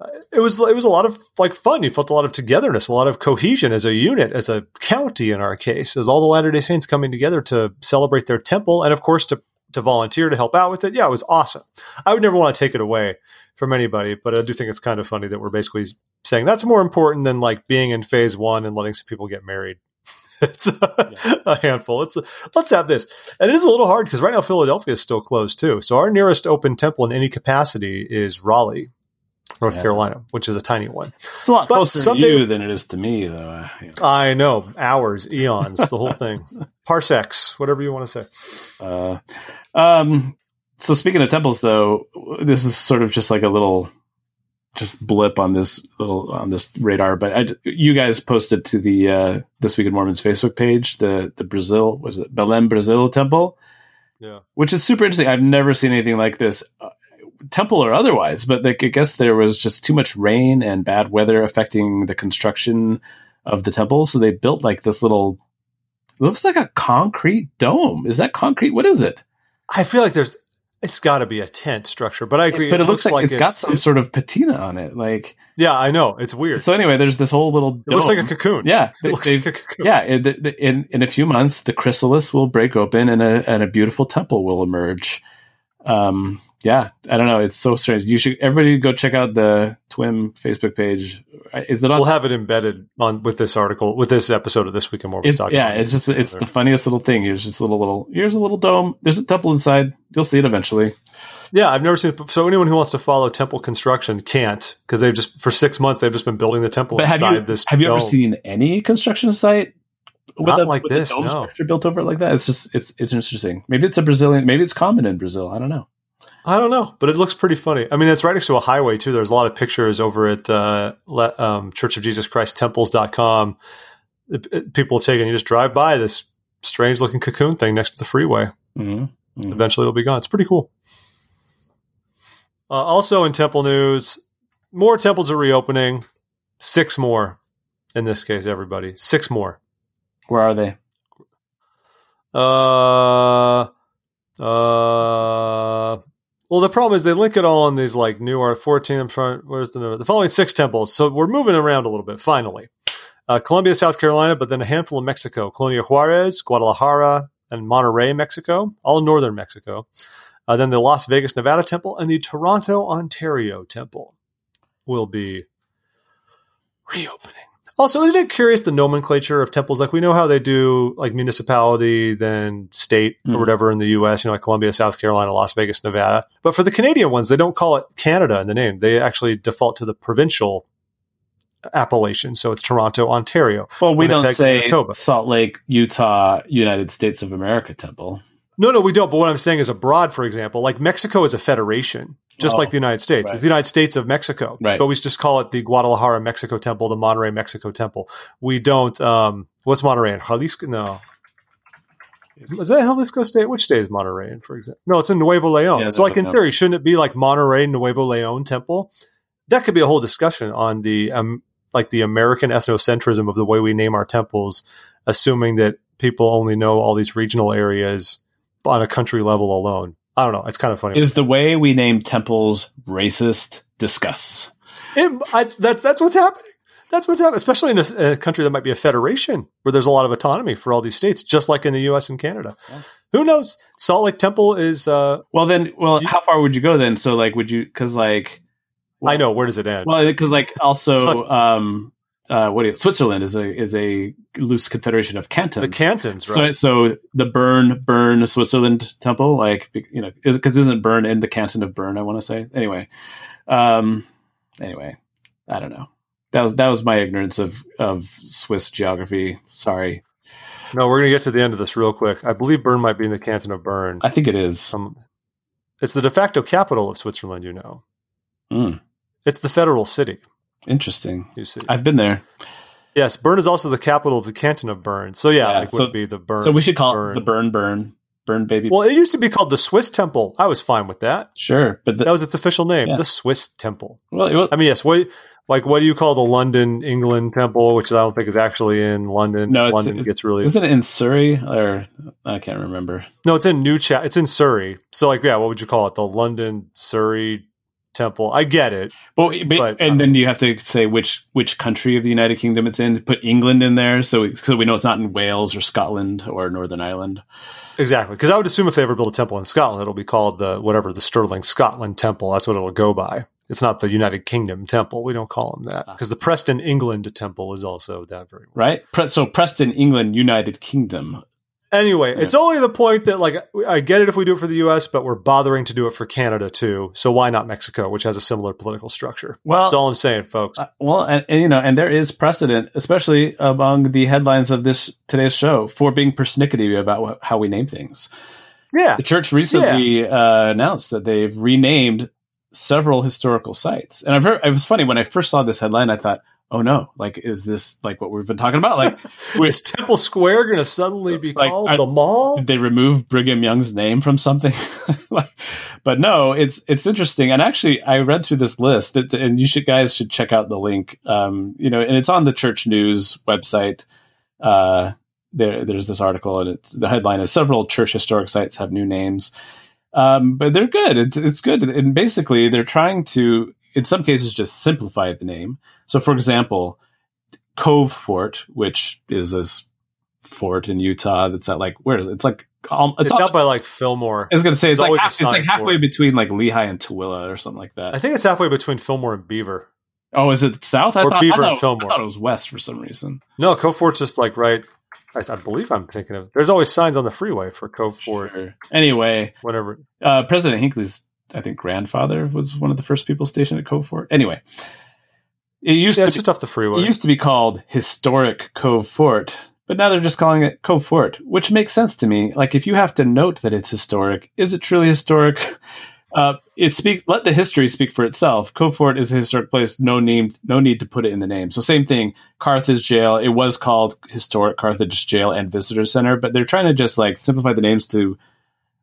Uh, It was it was a lot of like fun. You felt a lot of togetherness, a lot of cohesion as a unit, as a county in our case, as all the Latter Day Saints coming together to celebrate their temple, and of course to to volunteer to help out with it. Yeah, it was awesome. I would never want to take it away from anybody, but I do think it's kind of funny that we're basically saying that's more important than like being in phase one and letting some people get married. *laughs* It's a, a handful. It's a, let's have this, and it is a little hard because right now Philadelphia is still closed too. So our nearest open temple in any capacity is Raleigh, North Yeah. Carolina, which is a tiny one. It's a lot But closer someday- to you than it is to me, though. Yeah. I know hours, eons, the whole thing, *laughs* parsecs, whatever you want to say. Uh, um, so speaking of temples, though, this is sort of just like a little, just blip on this little on this radar. But I, you guys posted to the uh, this week in Mormons Facebook page the the Brazil was it Belém Brazil temple, Yeah. which is super interesting. I've never seen anything like this. Uh, temple or otherwise but like, i guess there was just too much rain and bad weather affecting the construction of the temple so they built like this little it looks like a concrete dome is that concrete what is it I feel like there's, it's got to be a tent structure, but I agree. but it, looks, like, it's got some it's- sort of patina on it. Like Yeah, I know it's weird. so. Anyway, there's this whole little. it looks like a cocoon. yeah. *laughs* it they- looks like a cocoon. yeah. In, in in a few months, the chrysalis will break open and a and a beautiful temple will emerge. Um. Yeah. I don't know. It's so strange. You should everybody go check out the Twim Facebook page. Is it on? We'll have it embedded on with this article, with this episode of this week in more. It's, yeah, it's it. just it's the funniest little thing. Here's just a little little. Here's a little dome. There's a temple inside. You'll see it eventually. Yeah, I've never seen it. So anyone who wants to follow temple construction can't because they've just for six months they've just been building the temple But have inside you this. have you ever seen any construction site with Not a, like with this, dome no. structure built over it like that? It's just it's it's interesting. Maybe it's a Brazilian. Maybe it's common in Brazil. I don't know. I don't know, but it looks pretty funny. I mean, it's right next to a highway too. There's a lot of pictures over at uh, le- um, Church of Jesus Christ Temples.com. It- it- People have taken you just drive by this strange looking cocoon thing next to the freeway. hmm Eventually, it'll be gone. It's pretty cool. Uh, also, in temple news, more temples are reopening. Six more, in this case, everybody. Six more. Where are they? Uh, uh. Well, the problem is they link it all in these like new art 14 in front. Where's the number? The following six temples. So we're moving around a little bit. Finally, uh, South Carolina, but then a handful of Mexico: Colonia Juarez, Guadalajara, and Monterrey, Mexico, all northern Mexico. Uh, then the Las Vegas, Nevada temple and the Toronto, Ontario temple will be reopening. Also, isn't it curious the nomenclature of temples? Like we know how they do like municipality, then state or Mhm. whatever in the U.S. You know, like Columbia, South Carolina, Las Vegas, Nevada. But for the Canadian ones, they don't call it Canada in the name. They actually default to the provincial appellation. So it's Toronto, Ontario. Well, we don't say Manitoba. Salt Lake, Utah, United States of America temple. No, no, we don't. But what I'm saying is abroad, for example, like Mexico is a federation, just Oh, like the United States. right. It's the United States of Mexico. Right. But we just call it the Guadalajara Mexico Temple, the Monterrey Mexico Temple. We don't. Um, what's Monterrey in? Jalisco? No. Is that Jalisco State? Which state is Monterrey in, for example? No, it's in Nuevo Leon. Yeah, so, like in Nuevo theory, shouldn't it be like Monterrey Nuevo Leon Temple? That could be a whole discussion on the um, like the American ethnocentrism of the way we name our temples, assuming that people only know all these regional areas on a country level alone. I don't know. It's kind of funny. Is the way we name temples racist? Discuss. It, I, that's that's what's happening. That's what's happening, especially in a, a country that might be a federation where there's a lot of autonomy for all these states, just like in the U.S. and Canada. Yeah. Who knows? Salt Lake Temple is. Uh, Well, then, well, You- how far would you go then? So, like, would you? Because, like, I know where does it end? Well, because like also, um, uh, what do you, Switzerland is a is a loose confederation of cantons. the cantons, So, right? so the Bern Bern Switzerland temple, like you know, is because isn't Bern in the canton of Bern? I want to say anyway. Um, anyway, I don't know. That was that was my ignorance of of Swiss geography. Sorry, no, we're gonna get to the end of this real quick. I believe Bern might be in the canton of Bern. I think it is. Um, It's the de facto capital of Switzerland, you know. Mm, It's the federal city, interesting. you see. I've been there. yes, Bern is also the capital of the canton of Bern. So yeah, Yeah, like so- would be the Bern. so we should call Bern. it the burn, burn, burn, baby. Well, it used to be called the Swiss Temple. I was fine with that. sure, but the, That was its official name, Yeah. the Swiss Temple. well, it was, I mean, yes. What like what do you call the London England Temple, which I don't think is actually in London. No, it's- London it's- gets really isn't it in Surrey or I can't remember. no. It's in Newchapel. It's in Surrey. So like, yeah, what would you call it? The London Surrey Temple. I get it. But, but, But, and um, then you have to say which which country of the United Kingdom it's in. Put England in there, so we, so we know it's not in Wales or Scotland or Northern Ireland. Exactly, because I would assume if they ever build a temple in Scotland, it'll be called the whatever the Stirling Scotland Temple. That's what it'll go by. It's not the United Kingdom Temple. We don't call them that Ah. because the Preston England Temple is also that very. Right? So Preston, England, United Kingdom. Anyway, it's only the point that like I get it if we do it for the U.S., but we're bothering to do it for Canada too. So why not Mexico, which has a similar political structure? Well, That's all I'm saying, folks. Uh, well, and, and, you know, and there is precedent, especially among the headlines of this today's show, for being persnickety about wh- how we name things. yeah, The church recently uh, announced that they've renamed several historical sites, and I've heard it was funny when I first saw this headline. I thought, "Oh no! Like, is this like what we've been talking about? Like, *laughs* is Temple Square going to suddenly be Like, called I- the Mall? did they remove Brigham Young's name from something? *laughs* like, but no, it's it's interesting. And actually, I read through this list, that, and you should guys should check out the link. Um, you know, and it's on the Church News website. Uh, there, there's this article, and it's the headline is several church historic sites have new names, um, but they're good. It's it's good, and basically they're trying to, in some cases, just simplify the name. So, for example, Cove Fort, which is this fort in Utah that's at like where is it? It's like um, it's, It's out by like Fillmore. I was gonna say it's There's like half, it's like halfway for it. between like Lehi and Tooele or something like that. I think it's halfway between Fillmore and Beaver. oh, is it south? I Or thought, Beaver I, and Fillmore. I thought it was west for some reason. No, Cove Fort's just like right. I, I believe I'm thinking of. There's always signs on the freeway for Cove Fort. Sure. Anyway, whatever. uh, President Hinckley's I think grandfather was one of the first people stationed at Cove Fort. Anyway, it used yeah, to it's be, just off the freeway. it used to be called Historic Cove Fort, but now they're just calling it Cove Fort, which makes sense to me. Like if you have to note that it's historic, is it truly historic? *laughs* Uh, it speak. Let the history speak for itself. Cove Fort is a historic place. No need. No need to put it in the name. So same thing. Carthage Jail. It was called Historic Carthage Jail and Visitor Center, but they're trying to just like simplify the names to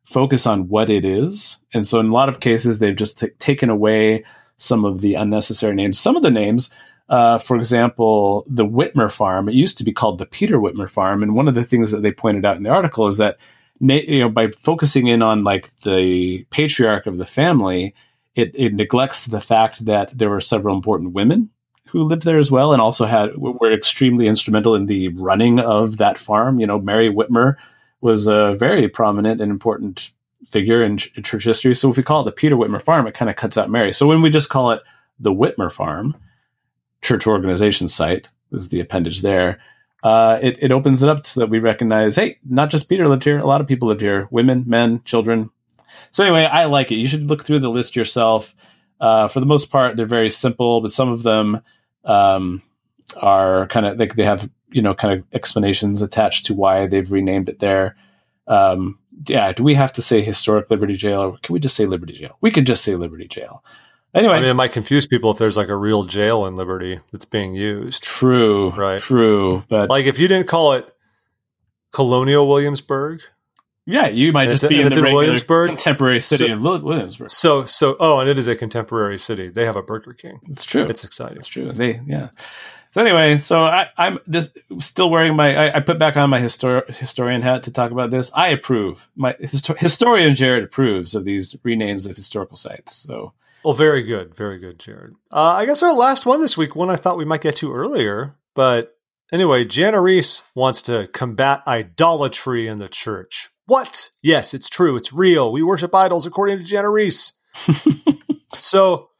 focus on what it is. And so in a lot of cases, they've just t- taken away some of the unnecessary names. Some of the names, uh, for example, the Whitmer Farm. It used to be called the Peter Whitmer Farm, and one of the things that they pointed out in the article is that you know by focusing in on like the patriarch of the family, it, it neglects the fact that there were several important women who lived there as well, and also had were extremely instrumental in the running of that farm. You know, Mary Whitmer was a very prominent and important figure in, ch- in church history. So if we call it the Peter Whitmer Farm, it kind of cuts out Mary. So when we just call it the Whitmer Farm, church organization site is the appendage there. Uh, it, it opens it up so that we recognize, hey, not just Peter lived here. A lot of people lived here, women, men, children. So anyway, I like it. You should look through the list yourself. Uh, for the most part, they're very simple, but some of them um, are kind of like they have you know kind of explanations attached to why they've renamed it there. Um, yeah, do we have to say historic Liberty Jail, or can we just say Liberty Jail? We could just say Liberty Jail. Anyway, I mean, it might confuse people if there's like a real jail in Liberty that's being used. true, Right. true, but Like if you didn't call it Colonial Williamsburg, yeah, you might just be in it's the in Williamsburg? contemporary city So- of Williamsburg. so so oh, and it is a contemporary city. They have a Burger King. It's true. It's exciting. It's true. They, yeah. So anyway, so I, I'm this still wearing my. I, I put back on my histor- historian hat to talk about this. I approve. My histo- historian Jared approves of these renames of historical sites. So Well, very good, very good, Jared. Uh, I guess our last one this week, one I thought we might get to earlier, but anyway, Jana Riess wants to combat idolatry in the church. What? Yes, it's true. It's real. We worship idols according to Jana Riess. *laughs* so,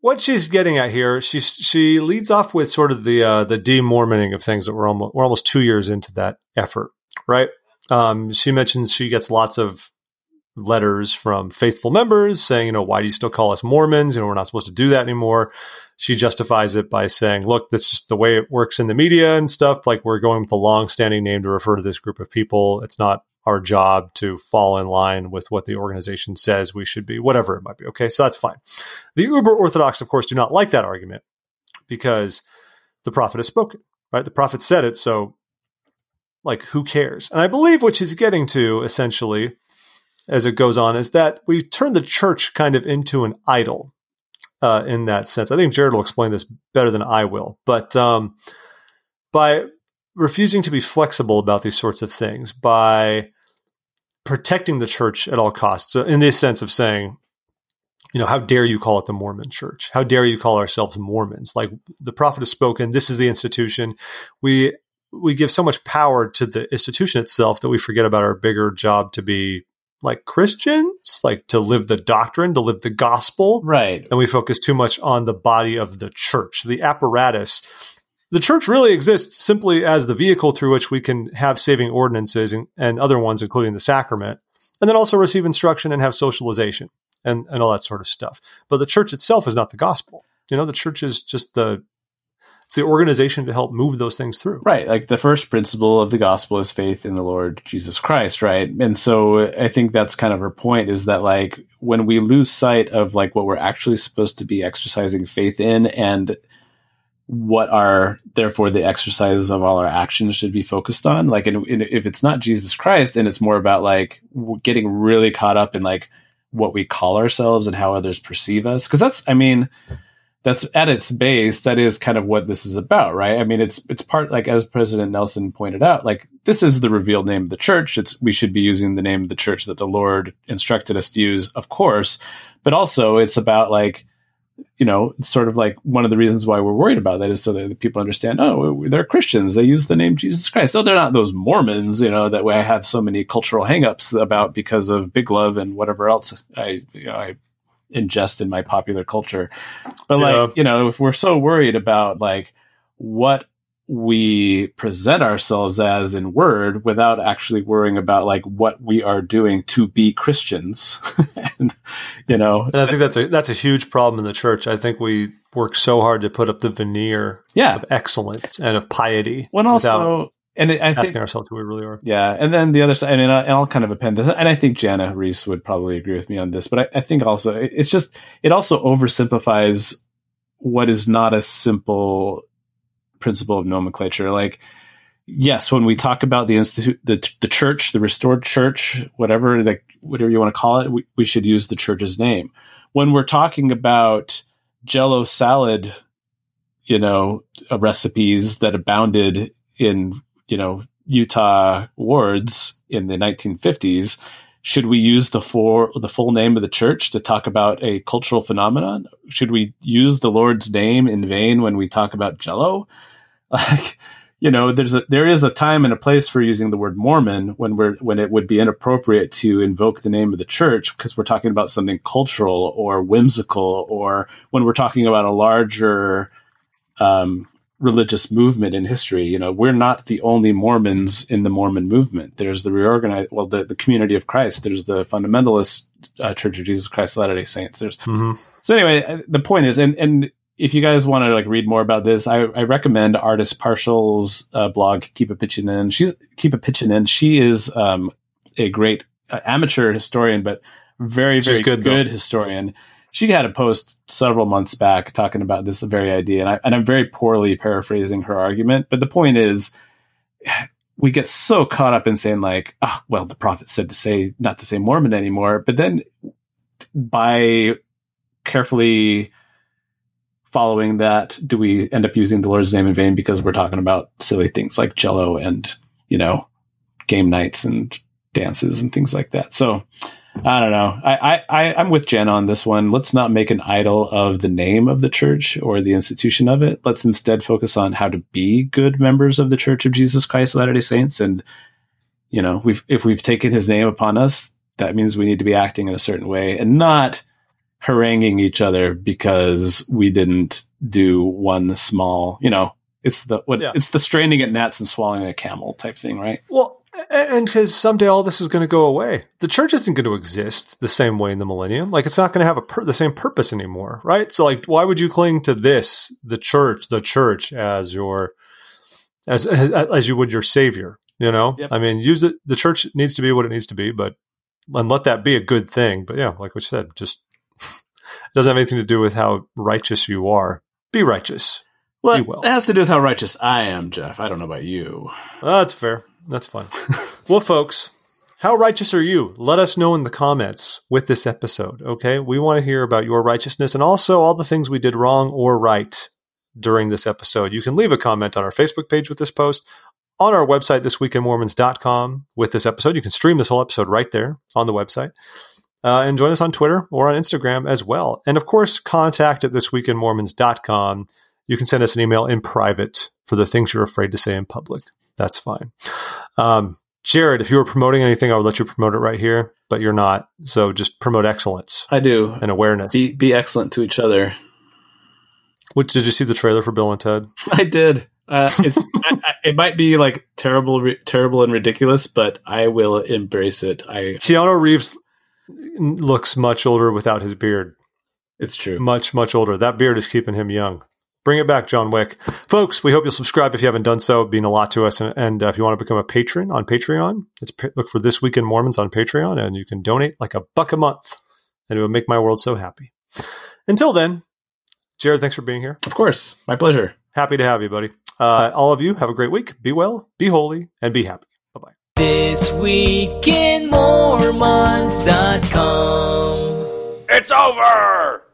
what she's getting at here, she she leads off with sort of the uh, the demormoning of things that we're almost we're almost two years into that effort, right? Um, she mentions she gets lots of letters from faithful members saying, you know, why do you still call us Mormons? You know, we're not supposed to do that anymore. She justifies it by saying, look, this is just the way it works in the media and stuff. Like we're going with a long standing name to refer to this group of people. It's not our job to fall in line with what the organization says we should be, whatever it might be. Okay, so that's fine. The uber orthodox, of course, do not like that argument because the prophet has spoken, right? The prophet said it, so like who cares? And I believe what she's getting to essentially as it goes on is that we turn the church kind of into an idol uh, in that sense. I think Jared will explain this better than I will, but um, by refusing to be flexible about these sorts of things, by protecting the church at all costs, so in this sense of saying, you know, how dare you call it the Mormon church? How dare you call ourselves Mormons? Like the prophet has spoken, this is the institution. We we give so much power to the institution itself that we forget about our bigger job to be like Christians, like to live the doctrine, to live the gospel. Right. And we focus too much on the body of the church, the apparatus. The church really exists simply as the vehicle through which we can have saving ordinances and, and other ones, including the sacrament, and then also receive instruction and have socialization and, and all that sort of stuff. But the church itself is not the gospel. You know, the church is just the it's the organization to help move those things through. Right. Like the first principle of the gospel is faith in the Lord Jesus Christ, right? And so I think that's kind of her point is that like when we lose sight of like what we're actually supposed to be exercising faith in and what are therefore the exercises of all our actions should be focused on. Like in, in, if it's not jesus christ and it's more about like getting really caught up in like what we call ourselves and how others perceive us. Because that's i mean that's at its base that is kind of what this is about right? I mean it's it's part like as president nelson pointed out like this is the revealed name of the church. It's we should be using the name of the church that the lord instructed us to use of course. But also it's about like you know sort of like one of the reasons why we're worried about that is so that people understand oh they're christians. They use the name jesus christ. Oh they're not those mormons you know that way i have so many cultural hangups about because of big love and whatever else i you know i ingest in my popular culture. But like, you know, if we're so worried about like what we present ourselves as in word without actually worrying about like what we are doing to be Christians. *laughs* and, you know, and I think that's a that's a huge problem in the church. I think we work so hard to put up the veneer yeah. of excellence and of piety. When also and I asking think, ourselves who we really are. Yeah, and then the other side, I mean, and I'll kind of append this, and I think Jana Riess would probably agree with me on this, but I, I think also it's just it also oversimplifies what is not a simple principle of nomenclature. Like, yes, when we talk about the institute, the the church, the restored church, whatever, like whatever you want to call it, we, we should use the church's name. When we're talking about Jello salad, you know, uh, recipes that abounded in you know Utah wards in the 1950s, should we use the full the full name of the church to talk about a cultural phenomenon? Should we use the Lord's name in vain when we talk about Jello? Like, you know, there's a there is a time and a place for using the word Mormon when we're when it would be inappropriate to invoke the name of the church because we're talking about something cultural or whimsical, or when we're talking about a larger um, religious movement in history. You know, we're not the only Mormons in the Mormon movement. There's the reorganized, well, the, the community of Christ. There's the fundamentalist uh, Church of Jesus Christ of Latter Day Saints. There's mm-hmm. so anyway. Uh, the point is, and and if you guys want to like read more about this, I, I recommend Ardis Parshall's uh, blog. Keepapitchinin. She's Keepapitchinin. She is um, a great uh, amateur historian, but very very She's good, good historian she had a post several months back talking about this very idea, and, I, and I'm very poorly paraphrasing her argument. But the point is, *sighs* we get so caught up in saying like, oh, well, the prophet said to say not to say Mormon anymore, but then by carefully following that, do we end up using the Lord's name in vain because we're talking about silly things like Jello and you know game nights and dances and things like that? So I don't know. I, I, I'm with Jen on this one. Let's not make an idol of the name of the church or the institution of it. Let's instead focus on how to be good members of the Church of Jesus Christ of Latter-day Saints. And, you know, we've, if we've taken his name upon us, that means we need to be acting in a certain way and not haranguing each other because we didn't do one small, you know, it's the what yeah. it's the straining at gnats and swallowing a camel type thing, right? Well, and because someday all this is going to go away. The church isn't going to exist the same way in the millennium. Like it's not going to have a pur- the same purpose anymore, right? So like, why would you cling to this, the church, the church as your, as, as, as you would your savior? You know, Yep. I mean, use it. The church needs to be what it needs to be, but and let that be a good thing. But yeah, like we said, just it doesn't have anything to do with how righteous you are. Be righteous. Well, You will. it has to do with how righteous I am, Jeff. I don't know about you. Oh, that's fair. That's fine. *laughs* well, folks, how righteous are you? Let us know in the comments with this episode, okay? We want to hear about your righteousness and also all the things we did wrong or right during this episode. You can leave a comment on our Facebook page with this post, on our website, thisweekinmormons.com, with this episode. You can stream this whole episode right there on the website. Uh, and join us on Twitter or on Instagram as well. And of course, contact at thisweekinmormons.com. You can send us an email in private for the things you're afraid to say in public. That's fine. Um, Jared, if you were promoting anything, I would let you promote it right here, but you're not. So just promote excellence I do. and awareness. Be be excellent to each other. Which did you see the trailer for Bill and Ted? *laughs* I did. Uh, it's, I, I, it might be like terrible, ri- terrible and ridiculous, but I will embrace it. I. Keanu Reeves looks much older without his beard. It's true. Much, much older. That beard is keeping him young. Bring it back, John Wick. Folks, we hope you'll subscribe if you haven't done so. It'd mean a lot to us. And, and uh, if you want to become a patron on Patreon, it's look for This Week in Mormons on Patreon, and you can donate like a buck a month, and it would make my world so happy. Until then, Jared, thanks for being here. Of course, my pleasure. Happy to have you, buddy. Uh, all of you, have a great week. Be well, be holy, and be happy. This week in Mormons.com. It's over!